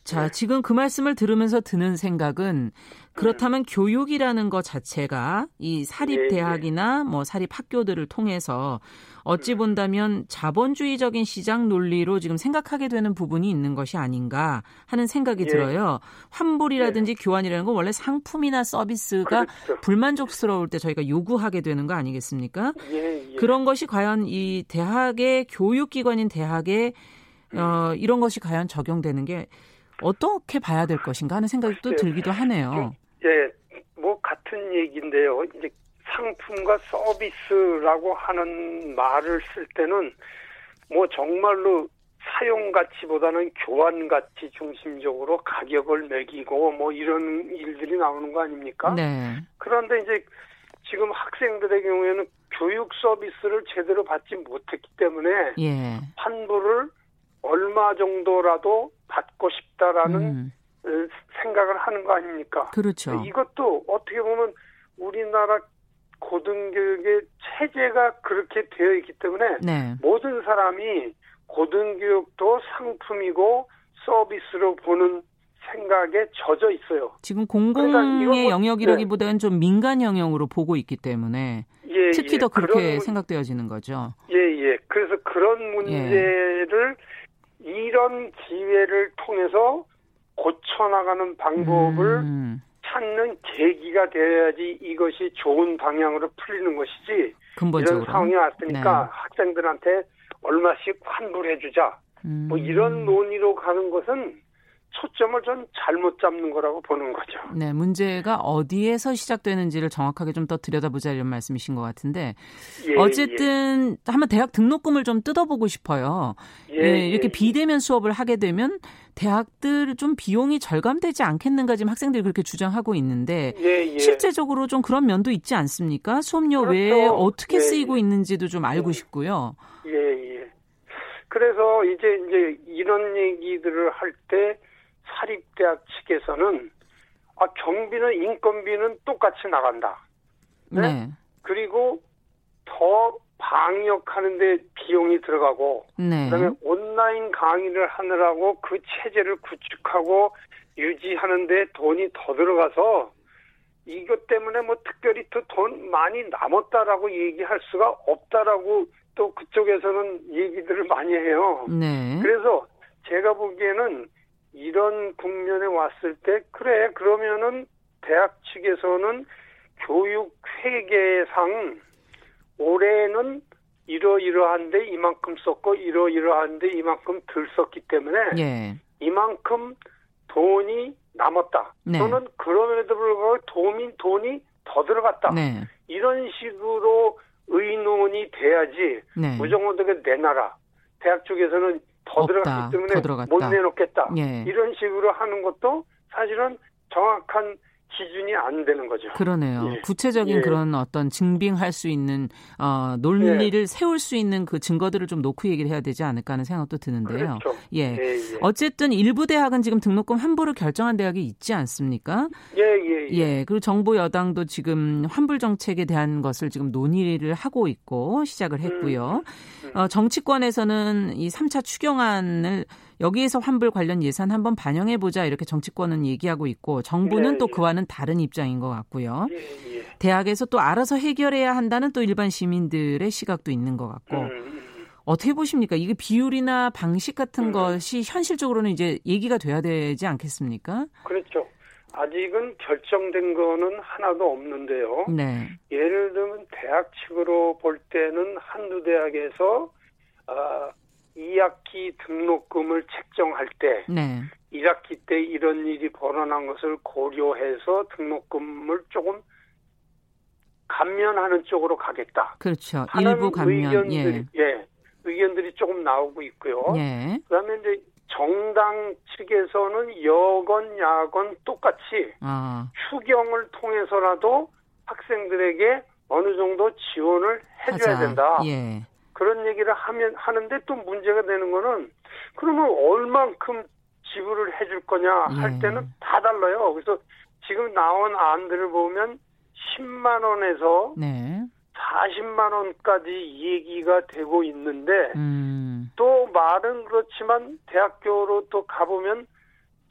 자, 네. 지금 그 말씀을 들으면서 드는 생각은 그렇다면 음. 교육이라는 것 자체가 이 사립 네, 대학이나 뭐 사립 학교들을 통해서 어찌 음. 본다면 자본주의적인 시장 논리로 지금 생각하게 되는 부분이 있는 것이 아닌가 하는 생각이 예. 들어요. 환불이라든지 예. 교환이라는 건 원래 상품이나 서비스가 그렇죠. 불만족스러울 때 저희가 요구하게 되는 거 아니겠습니까? 예, 예. 그런 것이 과연 이 대학의 교육기관인 대학에 어, 이런 것이 과연 적용되는 게 어떻게 봐야 될 것인가 하는 생각이 또 들기도 하네요. 예, 뭐 같은 얘기인데요. 이제 상품과 서비스라고 하는 말을 쓸 때는 뭐 정말로 사용 가치보다는 교환 가치 중심적으로 가격을 매기고 뭐 이런 일들이 나오는 거 아닙니까? 네. 그런데 이제 지금 학생들의 경우에는 교육 서비스를 제대로 받지 못했기 때문에 예. 환불을 얼마 정도라도 받고 싶다라는 음. 생각을 하는 거 아닙니까? 그렇죠. 이것도 어떻게 보면 우리나라 고등교육의 체제가 그렇게 되어 있기 때문에 네. 모든 사람이 고등교육도 상품이고 서비스로 보는 생각에 젖어 있어요. 지금 공공의 그러니까 영역이라기보다는 네. 좀 민간 영역으로 보고 있기 때문에 예, 특히 예. 더 그렇게 그런, 생각되어지는 거죠. 예, 예. 그래서 그런 문제를 예. 이런 기회를 통해서 고쳐나가는 방법을 음. 찾는 계기가 돼야지 이것이 좋은 방향으로 풀리는 것이지 근본적으로. 이런 상황이 왔으니까 네. 학생들한테 얼마씩 환불해주자 뭐 음. 뭐 이런 논의로 가는 것은 초점을 좀 잘못 잡는 거라고 보는 거죠. 네, 문제가 어디에서 시작되는지를 정확하게 좀 더 들여다보자 이런 말씀이신 것 같은데 예, 어쨌든 예. 한번 대학 등록금을 좀 뜯어보고 싶어요. 예, 예, 이렇게 예. 비대면 수업을 하게 되면 대학들 좀 비용이 절감되지 않겠는가 지금 학생들이 그렇게 주장하고 있는데 예, 실제적으로 좀 그런 면도 있지 않습니까? 수업료 그렇죠. 외에 어떻게 쓰이고 있는지도 좀 알고 싶고요. 예, 예. 그래서 이제 이제 이런 얘기들을 할때 사립대학 측에서는 아, 경비는 인건비는 똑같이 나간다. 네. 네. 그리고 더 방역하는데 비용이 들어가고 네. 그다음에 온라인 강의를 하느라고 그 체제를 구축하고 유지하는데 돈이 더 들어가서 이것 때문에 뭐 특별히 더돈 많이 남았다라고 얘기할 수가 없다라고 또 그쪽에서는 얘기들을 많이 해요. 네. 그래서 제가 보기에는 이런 국면에 왔을 때 그래 그러면은 대학 측에서는 교육 회계상 올해는 이러이러한데 이만큼 썼고 이러이러한데 이만큼 덜 썼기 때문에 예. 이만큼 돈이 남았다. 네. 또는 그럼에도 불구하고 돈이 돈이 더 들어갔다. 네. 이런 식으로 의논이 돼야지 네. 무정원하게 내놔라. 대학 쪽에서는 더 없다. 들어갔기 때문에 못 내놓겠다. 예. 이런 식으로 하는 것도 사실은 정확한 기준이 안 되는 거죠. 그러네요. 예. 구체적인 예. 그런 어떤 증빙할 수 있는 어, 논리를 예. 세울 수 있는 그 증거들을 좀 놓고 얘기를 해야 되지 않을까 하는 생각도 드는데요. 그렇죠. 예. 예, 예. 어쨌든 일부 대학은 지금 등록금 환불을 결정한 대학이 있지 않습니까? 예, 예, 예. 예. 그리고 정부 여당도 지금 환불 정책에 대한 것을 지금 논의를 하고 있고 시작을 했고요. 음, 음. 어, 정치권에서는 이 3차 추경안을 여기에서 환불 관련 예산 한번 반영해 보자 이렇게 정치권은 얘기하고 있고 정부는 네, 또 그와는 다른 입장인 것 같고요. 예, 예. 대학에서 또 알아서 해결해야 한다는 또 일반 시민들의 시각도 있는 것 같고 음. 음, 음. 어떻게 보십니까? 이게 비율이나 방식 같은 음. 것이 현실적으로는 이제 얘기가 돼야 되지 않겠습니까? 그렇죠. 아직은 결정된 거는 하나도 없는데요. 네. 예를 들면 대학 측으로 볼 때는 한두 대학에서 어, 2학기 등록금을 책정할 때 네. 1학기 때 이런 일이 벌어난 것을 고려해서 등록금을 조금 감면하는 쪽으로 가겠다. 그렇죠. 일부 감면. 의견들이, 예. 예. 의견들이 조금 나오고 있고요. 예. 그다음에 이제 정당 측에서는 여건 야건 똑같이 아. 추경을 통해서라도 학생들에게 어느 정도 지원을 해줘야 하자. 된다. 예. 그런 얘기를 하면 하는데 또 문제가 되는 거는 그러면 얼만큼 지불을 해줄 거냐 할 예. 때는 다 달라요. 그래서 지금 나온 안들을 보면 10만 원에서 네. 40만 원까지 얘기가 되고 있는데 음. 또 말은 그렇지만 대학교로 또 가보면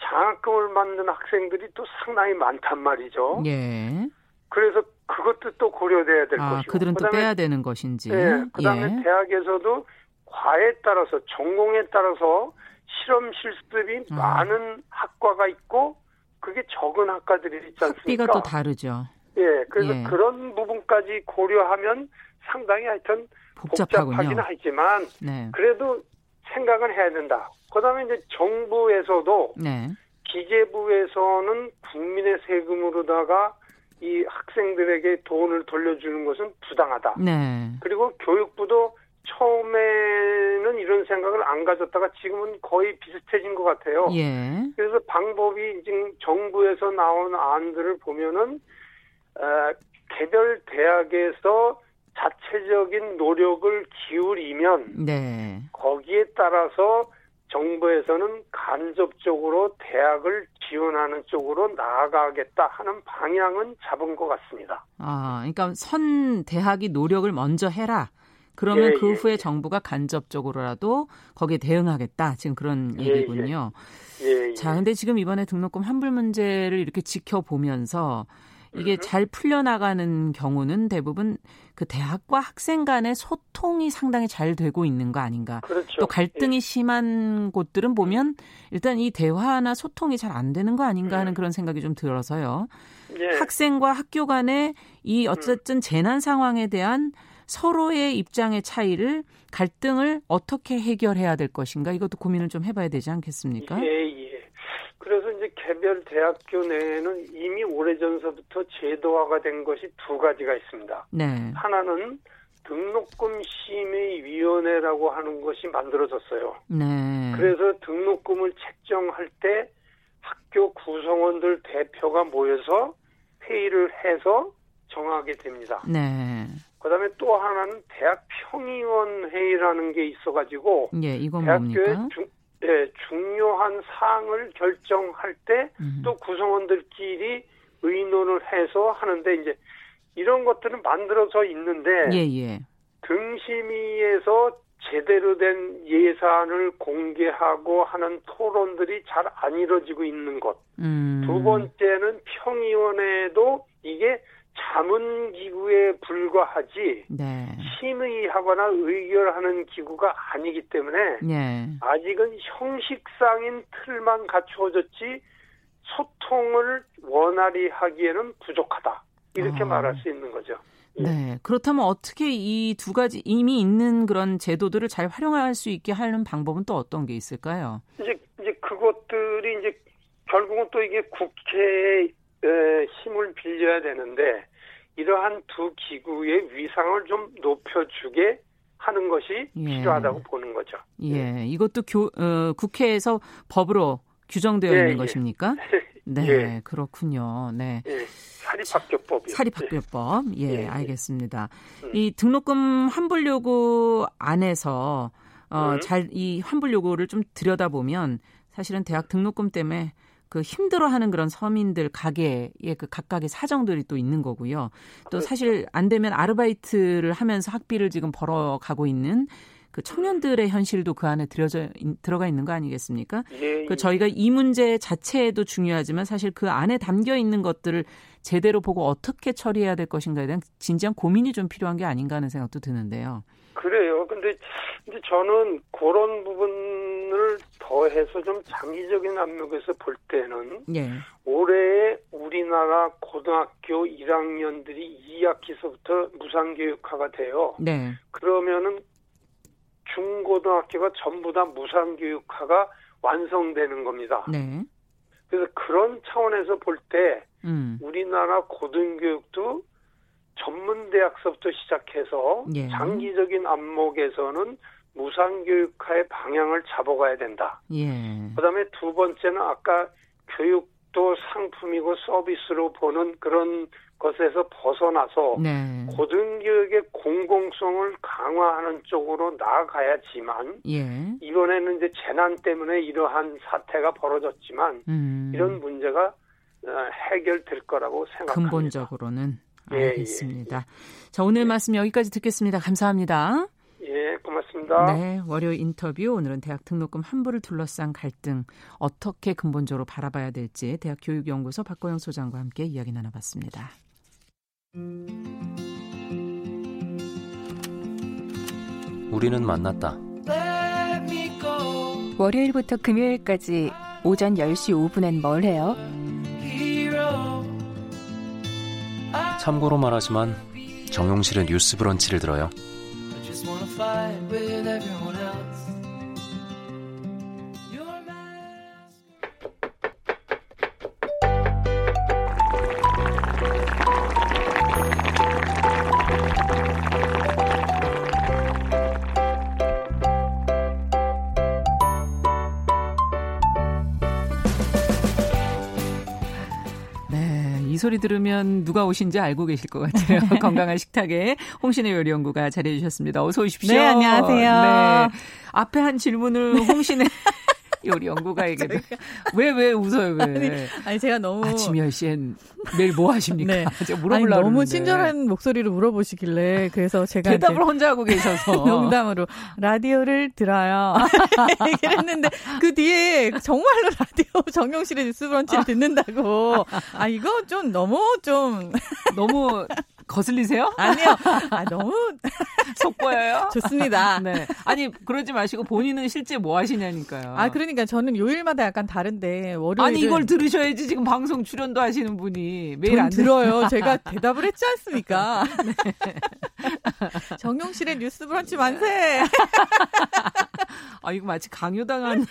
장학금을 받는 학생들이 또 상당히 많단 말이죠. 예. 그래서 그것도 또 고려돼야 될 아, 것이고. 그들은 또 빼야 되는 것인지. 네. 그다음에 예. 대학에서도 과에 따라서 전공에 따라서 실험 실습이 아. 많은 학과가 있고 그게 적은 학과들이 있지 않습니까? 학비가 또 다르죠. 예, 그래서 예. 그런 부분까지 고려하면 상당히 하여튼 복잡하군요. 복잡하긴 하지만 네. 그래도 생각은 해야 된다. 그다음에 이제 정부에서도 네. 기재부에서는 국민의 세금으로다가 이 학생들에게 돈을 돌려주는 것은 부당하다. 네. 그리고 교육부도 처음에는 이런 생각을 안 가졌다가 지금은 거의 비슷해진 것 같아요. 예. 그래서 방법이 지금 정부에서 나온 안들을 보면은 어, 개별 대학에서 자체적인 노력을 기울이면 네. 거기에 따라서 정부에서는 간접적으로 대학을 지원하는 쪽으로 나아가겠다 하는 방향은 잡은 것 같습니다. 아, 그러니까 선 대학이 노력을 먼저 해라. 그러면 예, 그 예, 후에 예. 정부가 간접적으로라도 거기에 대응하겠다. 지금 그런 예, 예. 얘기군요. 예, 자, 근데 지금 이번에 등록금 환불 문제를 이렇게 지켜보면서 이게 잘 풀려나가는 경우는 대부분 그 대학과 학생 간의 소통이 상당히 잘 되고 있는 거 아닌가. 그렇죠. 또 갈등이 예. 심한 곳들은 보면 일단 이 대화나 소통이 잘 안 되는 거 아닌가 하는 음. 그런 생각이 좀 들어서요. 예. 학생과 학교 간의 이 어쨌든 재난 상황에 대한 서로의 입장의 차이를 갈등을 어떻게 해결해야 될 것인가 이것도 고민을 좀 해봐야 되지 않겠습니까? 예, 예. 그래서 이제 개별 대학교 내에는 이미 오래전서부터 제도화가 된 것이 두 가지가 있습니다. 네. 하나는 등록금 심의위원회라고 하는 것이 만들어졌어요. 네. 그래서 등록금을 책정할 때 학교 구성원들 대표가 모여서 회의를 해서 정하게 됩니다. 네. 그다음에 또 하나는 대학 평의원 회의라는 게 있어가지고 예, 이건 대학교의 뭡니까? 중, 예, 중요한 사항을 결정할 때 또 구성원들끼리 의논을 해서 하는데 이제 이런 것들은 만들어져 있는데 예, 예. 등심위에서 제대로 된 예산을 공개하고 하는 토론들이 잘 안 이루어지고 있는 것. 음. 두 번째는 평의원에도 이게 자문기구에 불과하지 네. 심의하거나 의결하는 기구가 아니기 때문에 네. 아직은 형식상인 틀만 갖추어졌지 소통을 원활히 하기에는 부족하다 이렇게 어. 말할 수 있는 거죠. 예. 네. 그렇다면 어떻게 이 두 가지 이미 있는 그런 제도들을 잘 활용할 수 있게 하는 방법은 또 어떤 게 있을까요? 이제 이제 그것들이 이제 결국은 또 이게 국회 힘을 빌려야 되는데 이러한 두 기구의 위상을 좀 높여주게 하는 것이 예. 필요하다고 보는 거죠. 예, 예. 이것도 교, 어, 국회에서 법으로 규정되어 예, 있는 예. 것입니까? 네, 예. 그렇군요. 네. 사립학교법. 사립학교법. 예, 알겠습니다. 음. 이 등록금 환불 요구 안에서 어, 음. 잘이 환불 요구를 좀 들여다보면 사실은 대학 등록금 때문에 그 힘들어하는 그런 서민들 가게의 그 각각의 사정들이 또 있는 거고요. 또 그렇죠. 사실 안 되면 아르바이트를 하면서 학비를 지금 벌어가고 있는 그 청년들의 현실도 그 안에 들어져 들어가 있는 거 아니겠습니까? 예, 그 예. 저희가 이 문제 자체도 중요하지만 사실 그 안에 담겨 있는 것들을 제대로 보고 어떻게 처리해야 될 것인가에 대한 진지한 고민이 좀 필요한 게 아닌가 하는 생각도 드는데요. 그래요. 근데 이제 저는 그런 부분을 더해서 좀 장기적인 압력에서 볼 때는 예. 올해 우리나라 고등학교 1학년들이 2학기서부터 무상교육화가 돼요. 네. 그러면은 중고등학교가 전부 다 무상교육화가 완성되는 겁니다. 네. 그래서 그런 차원에서 볼 때 음. 우리나라 고등교육도 전문 대학서부터 시작해서 예. 장기적인 안목에서는 무상교육화의 방향을 잡아가야 된다. 예. 그다음에 두 번째는 아까 교육도 상품이고 서비스로 보는 그런 것에서 벗어나서 네. 고등교육의 공공성을 강화하는 쪽으로 나아가야지만 예. 이번에는 이제 재난 때문에 이러한 사태가 벌어졌지만 음. 이런 문제가 어, 해결될 거라고 생각합니다. 근본적으로는 예, 예. 알겠습니다. 예, 자 오늘 예. 말씀 여기까지 듣겠습니다. 감사합니다. 예, 고맙습니다. 네, 월요일 인터뷰 오늘은 대학 등록금 환불을 둘러싼 갈등 어떻게 근본적으로 바라봐야 될지 대학 교육연구소 박고영 소장과 함께 이야기 나눠봤습니다. 우리는 만났다. 월요일부터 금요일까지 오전 10시 5분엔 뭘 해요? 참고로 말하지만 정용실의 뉴스 브런치를 들어요. 소리 들으면 누가 오신지 알고 계실 것 같아요. 건강한 식탁에 홍신의 요리연구가 자리해 주셨습니다. 어서 오십시오. 네, 안녕하세요. 네. 앞에 한 질문을 홍신의 요리 연구가에게 왜왜 웃어요 왜? 아니, 아니, 제가 너무 아침 10시엔 매일 뭐 하십니까? 네. 제가 물어보려고 너무 친절한 목소리로 물어보시길래 그래서 제가 대답을 혼자 하고 계셔서 농담으로 라디오를 들어요. 얘기를 했는데 그 뒤에 정말로 라디오 정용실의 뉴스 브런치를 듣는다고 아 이거 좀 너무 좀 너무 거슬리세요? 아니요. 아, 너무 속보여요? 좋습니다. 네. 아니 그러지 마시고 본인은 실제 뭐 하시냐니까요. 아 그러니까 저는 요일마다 약간 다른데 월요일 아니 이걸 들으셔야지 지금 방송 출연도 하시는 분이 매일 안 들어요. 제가 대답을 했지 않습니까? 네. 정용실의 뉴스 브런치 만세. 아 이거 마치 강요당한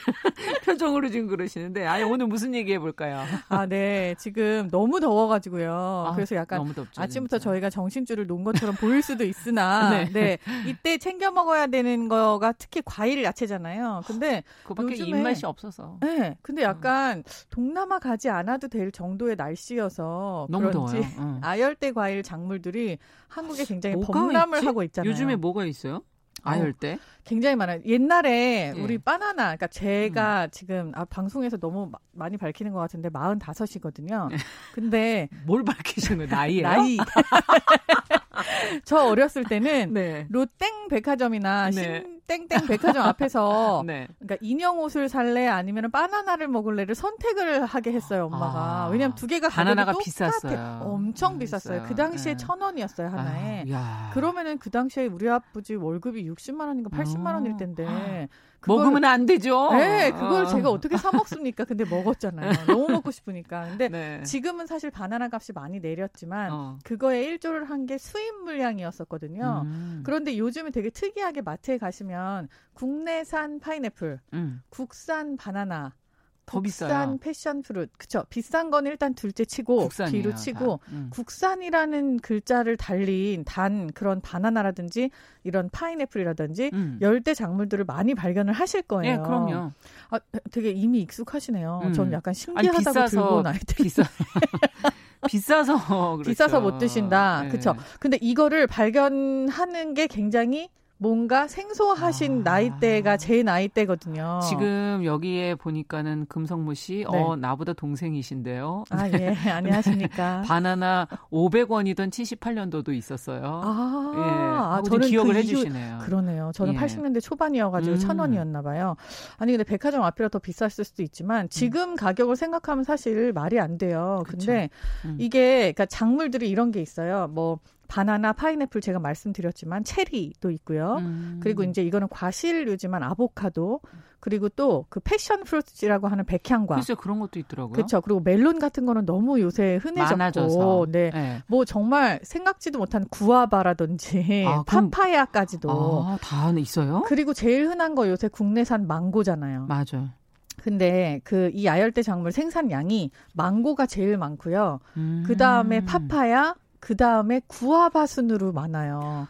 표정으로 지금 그러시는데 아니 오늘 무슨 얘기 해 볼까요? 아 네 지금 너무 더워 가지고요. 아, 그래서 약간 덥죠, 아침부터 진짜. 저희가 정신줄을 놓은 것처럼 보일 수도 있으나 네. 네. 이때 챙겨 먹어야 되는 거가 특히 과일 야채잖아요. 근데 그밖에 요즘에, 입맛이 없어서. 네. 근데 약간 음. 동남아 가지 않아도 될 정도의 날씨여서 너무 그런지 더워요. 응. 아열대 과일 작물들이 한국에 굉장히 범람을 있지? 하고 있잖아요. 요즘에 뭐가 있어요? 아열대? 어, 굉장히 많아요. 옛날에 예. 우리 바나나, 그러니까 제가 음. 지금 아, 방송에서 너무 마, 많이 밝히는 것 같은데 45이거든요. 근데 뭘 밝히시는 나이예요? 나이. 저 어렸을 때는 네. 롯땡 백화점이나 네. 땡땡 백화점 앞에서 네. 그러니까 인형 옷을 살래 아니면 바나나를 먹을래를 선택을 하게 했어요 엄마가 아, 왜냐면 두 개가 바나나가 비쌌어요 엄청 음, 비쌌어요 그 당시에 네. 천 원이었어요 하나에 아, 그러면은 그 당시에 우리 아버지 월급이 60만 원인가 80만 원일 텐데 아. 그걸, 먹으면 안 되죠. 네, 그걸 어. 제가 어떻게 사 먹습니까? 근데 먹었잖아요. 너무 먹고 싶으니까. 근데 네. 지금은 사실 바나나 값이 많이 내렸지만 어. 그거에 일조를 한 게 수입 물량이었었거든요. 음. 그런데 요즘에 되게 특이하게 마트에 가시면 국내산 파인애플, 음. 국산 바나나, 더 비싼 비싸요. 패션 프루트. 그쵸. 비싼 건 일단 둘째 치고 국산이에요, 뒤로 치고 음. 국산이라는 글자를 달린 단 그런 바나나라든지 이런 파인애플이라든지 음. 열대 작물들을 많이 발견을 하실 거예요. 예, 그럼요. 아, 되게 이미 익숙하시네요. 음. 저는 약간 신기하다고 아니, 들고 온 아이들. 비싸. 비싸서 그렇죠. 비싸서 못 드신다. 네. 그렇죠. 근데 이거를 발견하는 게 굉장히 뭔가 생소하신 아. 나이대가 제 나이대거든요. 지금 여기에 보니까는 금성무 씨, 어, 네. 어, 나보다 동생이신데요. 아, 예. 안녕하십니까. 바나나 500원이던 78년도도 있었어요. 아, 예. 아 저는 기억을 그 해주시네요. 그러네요. 저는 예. 80년대 초반이어가지고 음. 1000원이었나 봐요. 아니, 근데 백화점 앞이라 더 비쌌을 수도 있지만 지금 음. 가격을 생각하면 사실 말이 안 돼요. 그쵸. 근데 음. 이게, 그러니까 작물들이 이런 게 있어요. 뭐, 바나나, 파인애플 제가 말씀드렸지만 체리도 있고요. 음. 그리고 이제 이거는 과실류지만 아보카도 그리고 또 그 패션 프루트라고 하는 백향과 글쎄 그런 것도 있더라고요. 그렇죠. 그리고 멜론 같은 거는 너무 요새 흔해졌고 많아져서. 네. 네. 뭐 정말 생각지도 못한 구아바라든지 아, 파파야까지도 아, 다 있어요? 그리고 제일 흔한 거 요새 국내산 망고잖아요. 맞아. 근데 그 이 아열대 작물 생산량이 망고가 제일 많고요. 음. 그 다음에 파파야, 그 다음에 구아바 순으로 많아요.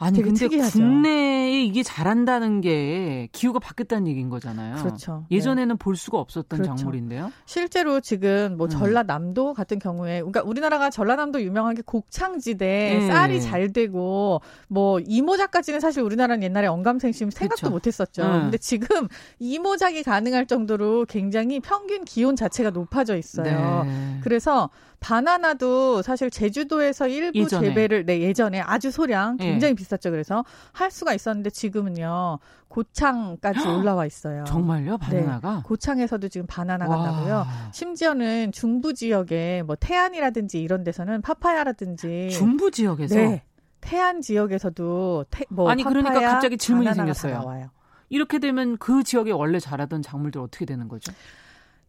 아니 근데 특이하죠. 국내에 이게 잘한다는 게 기후가 바뀌었다는 얘기인 거잖아요. 그렇죠. 예전에는 네. 볼 수가 없었던 그렇죠. 작물인데요. 실제로 지금 뭐 음. 전라남도 같은 경우에 그러니까 우리나라가 전라남도 유명한 게 곡창지대 네. 쌀이 잘 되고 뭐 이모작까지는 사실 우리나라는 옛날에 언감생심 생각도 그렇죠. 못 했었죠. 음. 근데 지금 이모작이 가능할 정도로 굉장히 평균 기온 자체가 높아져 있어요. 네. 그래서 바나나도 사실 제주도에서 일부 예전에. 재배를 네 예전에 아주 소량 예. 굉장히 네. 비쌌죠. 그래서 할 수가 있었는데 지금은요 고창까지 올라와 있어요. 정말요? 바나나가? 네, 고창에서도 지금 바나나가 와. 나고요. 심지어는 중부 지역에 뭐 태안이라든지 이런 데서는 파파야라든지 중부 지역에서 네. 태안 지역에서도 태, 뭐 아니 그러니까 갑자기 질문이 생겼어요. 이렇게 되면 그 지역에 원래 자라던 작물들 어떻게 되는 거죠?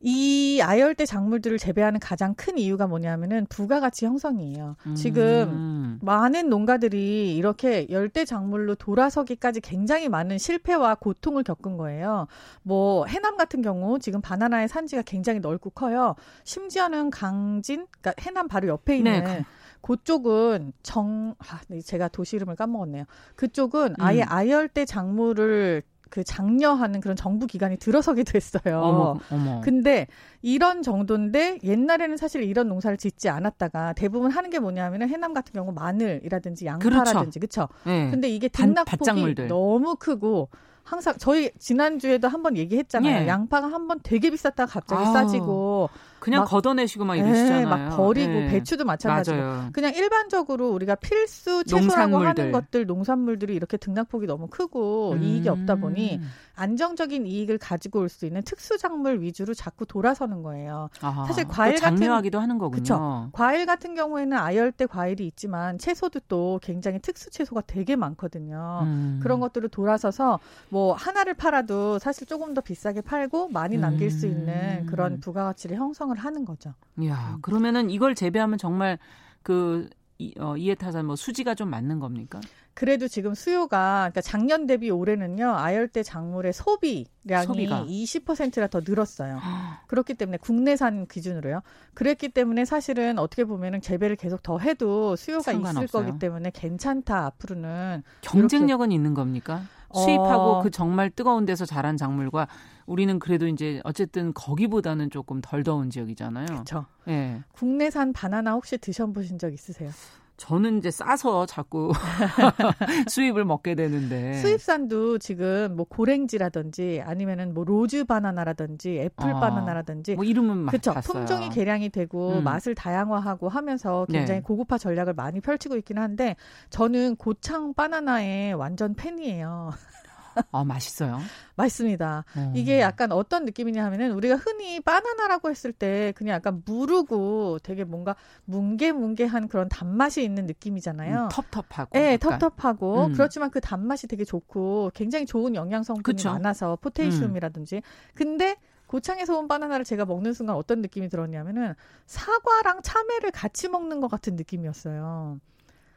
이 아열대 작물들을 재배하는 가장 큰 이유가 뭐냐면은 부가가치 형성이에요. 음. 지금 많은 농가들이 이렇게 열대 작물로 돌아서기까지 굉장히 많은 실패와 고통을 겪은 거예요. 뭐 해남 같은 경우 지금 바나나의 산지가 굉장히 넓고 커요. 심지어는 강진, 그러니까 해남 바로 옆에 있는 네. 그쪽은 정, 아, 네, 제가 도시 이름을 까먹었네요. 그쪽은 아예 음. 아열대 작물을 그 장려하는 그런 정부 기관이 들어서기도 했어요. 어머, 어머. 근데 이런 정도인데 옛날에는 사실 이런 농사를 짓지 않았다가 대부분 하는 게 뭐냐면은 해남 같은 경우 마늘이라든지 양파라든지 그렇죠. 네. 근데 이게 등락폭이 너무 크고 항상 저희 지난주에도 한번 얘기했잖아요. 예. 양파가 한번 되게 비쌌다가 갑자기 아우, 싸지고 그냥 막, 걷어내시고 막 이러시잖아요. 네, 막 버리고 네. 배추도 마찬가지고 맞아요. 그냥 일반적으로 우리가 필수 채소라고 농산물들. 하는 것들 농산물들이 이렇게 등락폭이 너무 크고 음. 이익이 없다 보니 안정적인 이익을 가지고 올 수 있는 특수 작물 위주로 자꾸 돌아서는 거예요. 아하, 사실 과일 같은 장려하기도 하는 거군요. 그쵸? 과일 같은 경우에는 아열대 과일이 있지만 채소도 또 굉장히 특수 채소가 되게 많거든요. 음. 그런 것들을 돌아서서 뭐 하나를 팔아도 사실 조금 더 비싸게 팔고 많이 남길 음. 수 있는 그런 부가가치를 형성 을 하는 거죠. 야, 그러면은 이걸 재배하면 정말 그 이, 어, 이해타산 뭐 수지가 좀 맞는 겁니까? 그래도 지금 수요가 그러니까 작년 대비 올해는요 아열대 작물의 소비량이 소비가. 20%나 더 늘었어요. 그렇기 때문에 국내산 기준으로요. 그랬기 때문에 사실은 어떻게 보면은 재배를 계속 더 해도 수요가 있을 거기 때문에 괜찮다 앞으로는 경쟁력은 있는 겁니까? 수입하고 어. 그 정말 뜨거운 데서 자란 작물과 우리는 그래도 이제 어쨌든 거기보다는 조금 덜 더운 지역이잖아요. 그렇죠. 예. 국내산 바나나 혹시 드셔보신 적 있으세요? 저는 이제 싸서 자꾸 수입을 먹게 되는데 수입산도 지금 뭐 고랭지라든지 아니면은 뭐 로즈 바나나라든지 애플 어, 바나나라든지 뭐 이름은 그렇죠 품종이 개량이 되고 음. 맛을 다양화하고 하면서 굉장히 네. 고급화 전략을 많이 펼치고 있긴 한데 저는 고창 바나나의 완전 팬이에요. 아, 맛있어요? 맛있습니다. 음. 이게 약간 어떤 느낌이냐 하면은 우리가 흔히 바나나라고 했을 때 그냥 약간 무르고 되게 뭔가 뭉게뭉게한 그런 단맛이 있는 느낌이잖아요. 음, 텁텁하고. 네, 약간. 텁텁하고. 음. 그렇지만 그 단맛이 되게 좋고 굉장히 좋은 영양 성분이 그쵸? 많아서 포테이슘이라든지. 음. 근데 고창에서 온 바나나를 제가 먹는 순간 어떤 느낌이 들었냐면은 사과랑 참외를 같이 먹는 것 같은 느낌이었어요.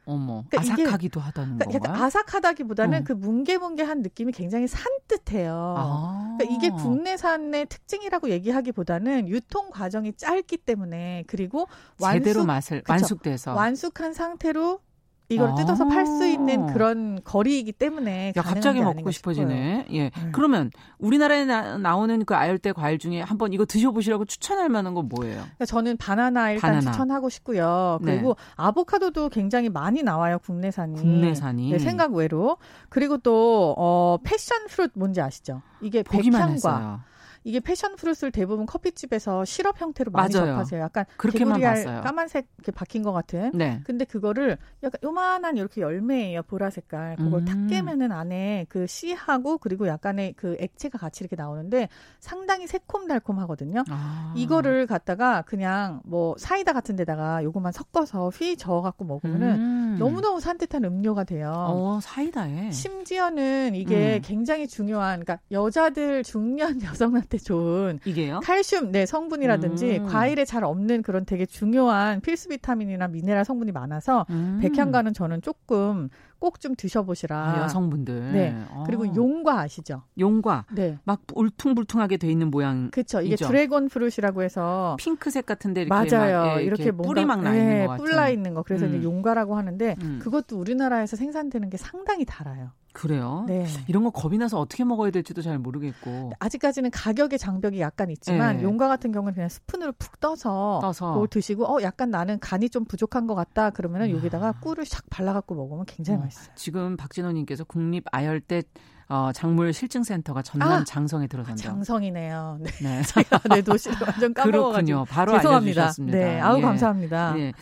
어머, 그러니까 아삭하기도 하다는 그러니까 건가요? 아삭하다기보다는 어. 그 뭉게뭉게한 느낌이 굉장히 산뜻해요. 아. 그러니까 이게 국내산의 특징이라고 얘기하기보다는 유통 과정이 짧기 때문에 그리고 완숙, 제대로 맛을 그쵸? 완숙돼서 완숙한 상태로 이걸 아~ 뜯어서 팔 수 있는 그런 거리이기 때문에 야, 갑자기 먹고 싶어지네. 예. 네. 그러면 우리나라에 나, 오는그 아열대 과일 중에 한번 이거 드셔보시라고 추천할 만한 건 뭐예요? 그러니까 저는 바나나 일단 바나나. 추천하고 싶고요. 그리고 네. 아보카도도 굉장히 많이 나와요 국내산이. 국내산이. 네, 생각 외로. 그리고 또 어, 패션 프루트 뭔지 아시죠? 이게 백향과 이게 패션 프루트를 대부분 커피집에서 시럽 형태로 많이 맞아요. 접하세요. 약간 그렇게만 봤어요. 까만색 이렇게 박힌 것 같은. 네. 근데 그거를 약간 요만한 이렇게 열매예요. 보라 색깔. 그걸 음. 탁 깨면은 안에 그 씨하고 그리고 약간의 그 액체가 같이 이렇게 나오는데 상당히 새콤달콤하거든요. 아. 이거를 갖다가 그냥 뭐 사이다 같은 데다가 요것만 섞어서 휘 저어 갖고 먹으면은 음. 너무너무 산뜻한 음료가 돼요. 어, 사이다에. 심지어는 이게 음. 굉장히 중요한 그러니까 여자들 중년 여성한테 폐한테 좋은 이게요? 칼슘 네 성분이라든지 음. 과일에 잘 없는 그런 되게 중요한 필수 비타민이나 미네랄 성분이 많아서 음. 백향과는 저는 조금 꼭 좀 드셔보시라. 아, 여성분들. 네. 아. 그리고 용과 아시죠? 용과. 네. 막 울퉁불퉁하게 돼 있는 모양. 그렇죠. 이게 드래곤 프루시라고 해서 핑크색 같은데 이렇게 맞아요. 막, 예, 이렇게, 이렇게 뿌리 막나 예, 있는 거 뿔나 있는 거. 그래서 음. 이제 용과라고 하는데 음. 그것도 우리나라에서 생산되는 게 상당히 달아요. 그래요? 네. 이런 거 겁이 나서 어떻게 먹어야 될지도 잘 모르겠고. 아직까지는 가격의 장벽이 약간 있지만 네. 용과 같은 경우는 그냥 스푼으로 푹 떠서, 떠서. 그걸 드시고 어 약간 나는 간이 좀 부족한 것 같다 그러면은 여기다가 꿀을 샥 발라 갖고 먹으면 굉장히 어. 맛있어요. 지금 박진호 님께서 국립 아열대 어, 작물 실증센터가 전남 아, 장성에 들어선다. 아, 장성이네요. 네. 네. 제가 내 도시를 완전 까먹어가지고. 바로 죄송합니다. 알려주셨습니다. 네. 아우 예. 감사합니다. 예.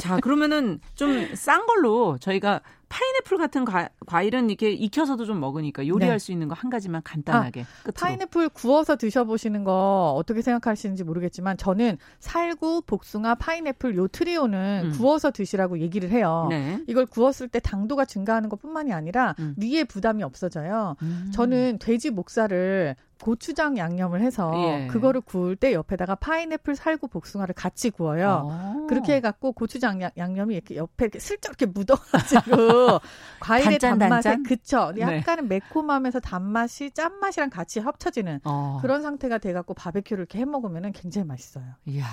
자 그러면은 좀 싼 걸로 저희가 파인애플 같은 과, 일은 이렇게 익혀서도 좀 먹으니까 요리할 네. 수 있는 거 한 가지만 간단하게. 아, 파인애플 구워서 드셔보시는 거 어떻게 생각하시는지 모르겠지만 저는 살구, 복숭아, 파인애플 요 트리오는 음. 구워서 드시라고 얘기를 해요. 네. 이걸 구웠을 때 당도가 증가하는 것뿐만이 아니라 음. 위에 부담이 없어져요. 음. 저는 돼지 목살을 고추장 양념을 해서 예. 그거를 구울 때 옆에다가 파인애플 살구 복숭아를 같이 구워요. 아. 그렇게 해갖고 고추장 양 념이 이렇게 옆에 이렇게 슬쩍 이렇게 묻어가지고 과일의 단짠, 단맛에 단짠? 그쵸. 네. 약간은 네. 매콤하면서 단맛이 짠맛이랑 같이 합쳐지는 어. 그런 상태가 돼갖고 바베큐를 이렇게 해 먹으면 굉장히 맛있어요. 이야.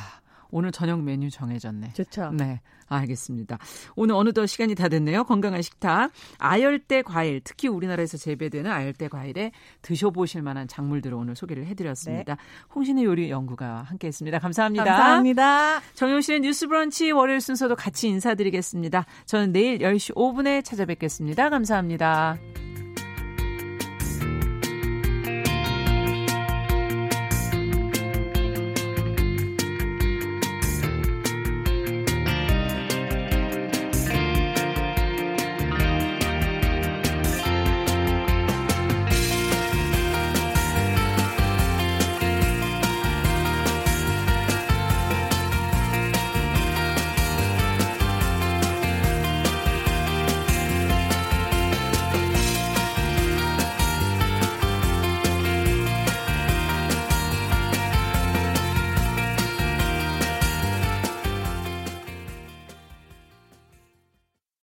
오늘 저녁 메뉴 정해졌네. 좋죠. 네. 알겠습니다. 오늘 어느덧 시간이 다 됐네요. 건강한 식탁. 아열대 과일, 특히 우리나라에서 재배되는 아열대 과일에 드셔보실 만한 작물들을 오늘 소개를 해드렸습니다. 네. 홍신의 요리 연구가 함께 했습니다. 감사합니다. 감사합니다. 정용실의 뉴스 브런치 월요일 순서도 같이 인사드리겠습니다. 저는 내일 10시 5분에 찾아뵙겠습니다. 감사합니다.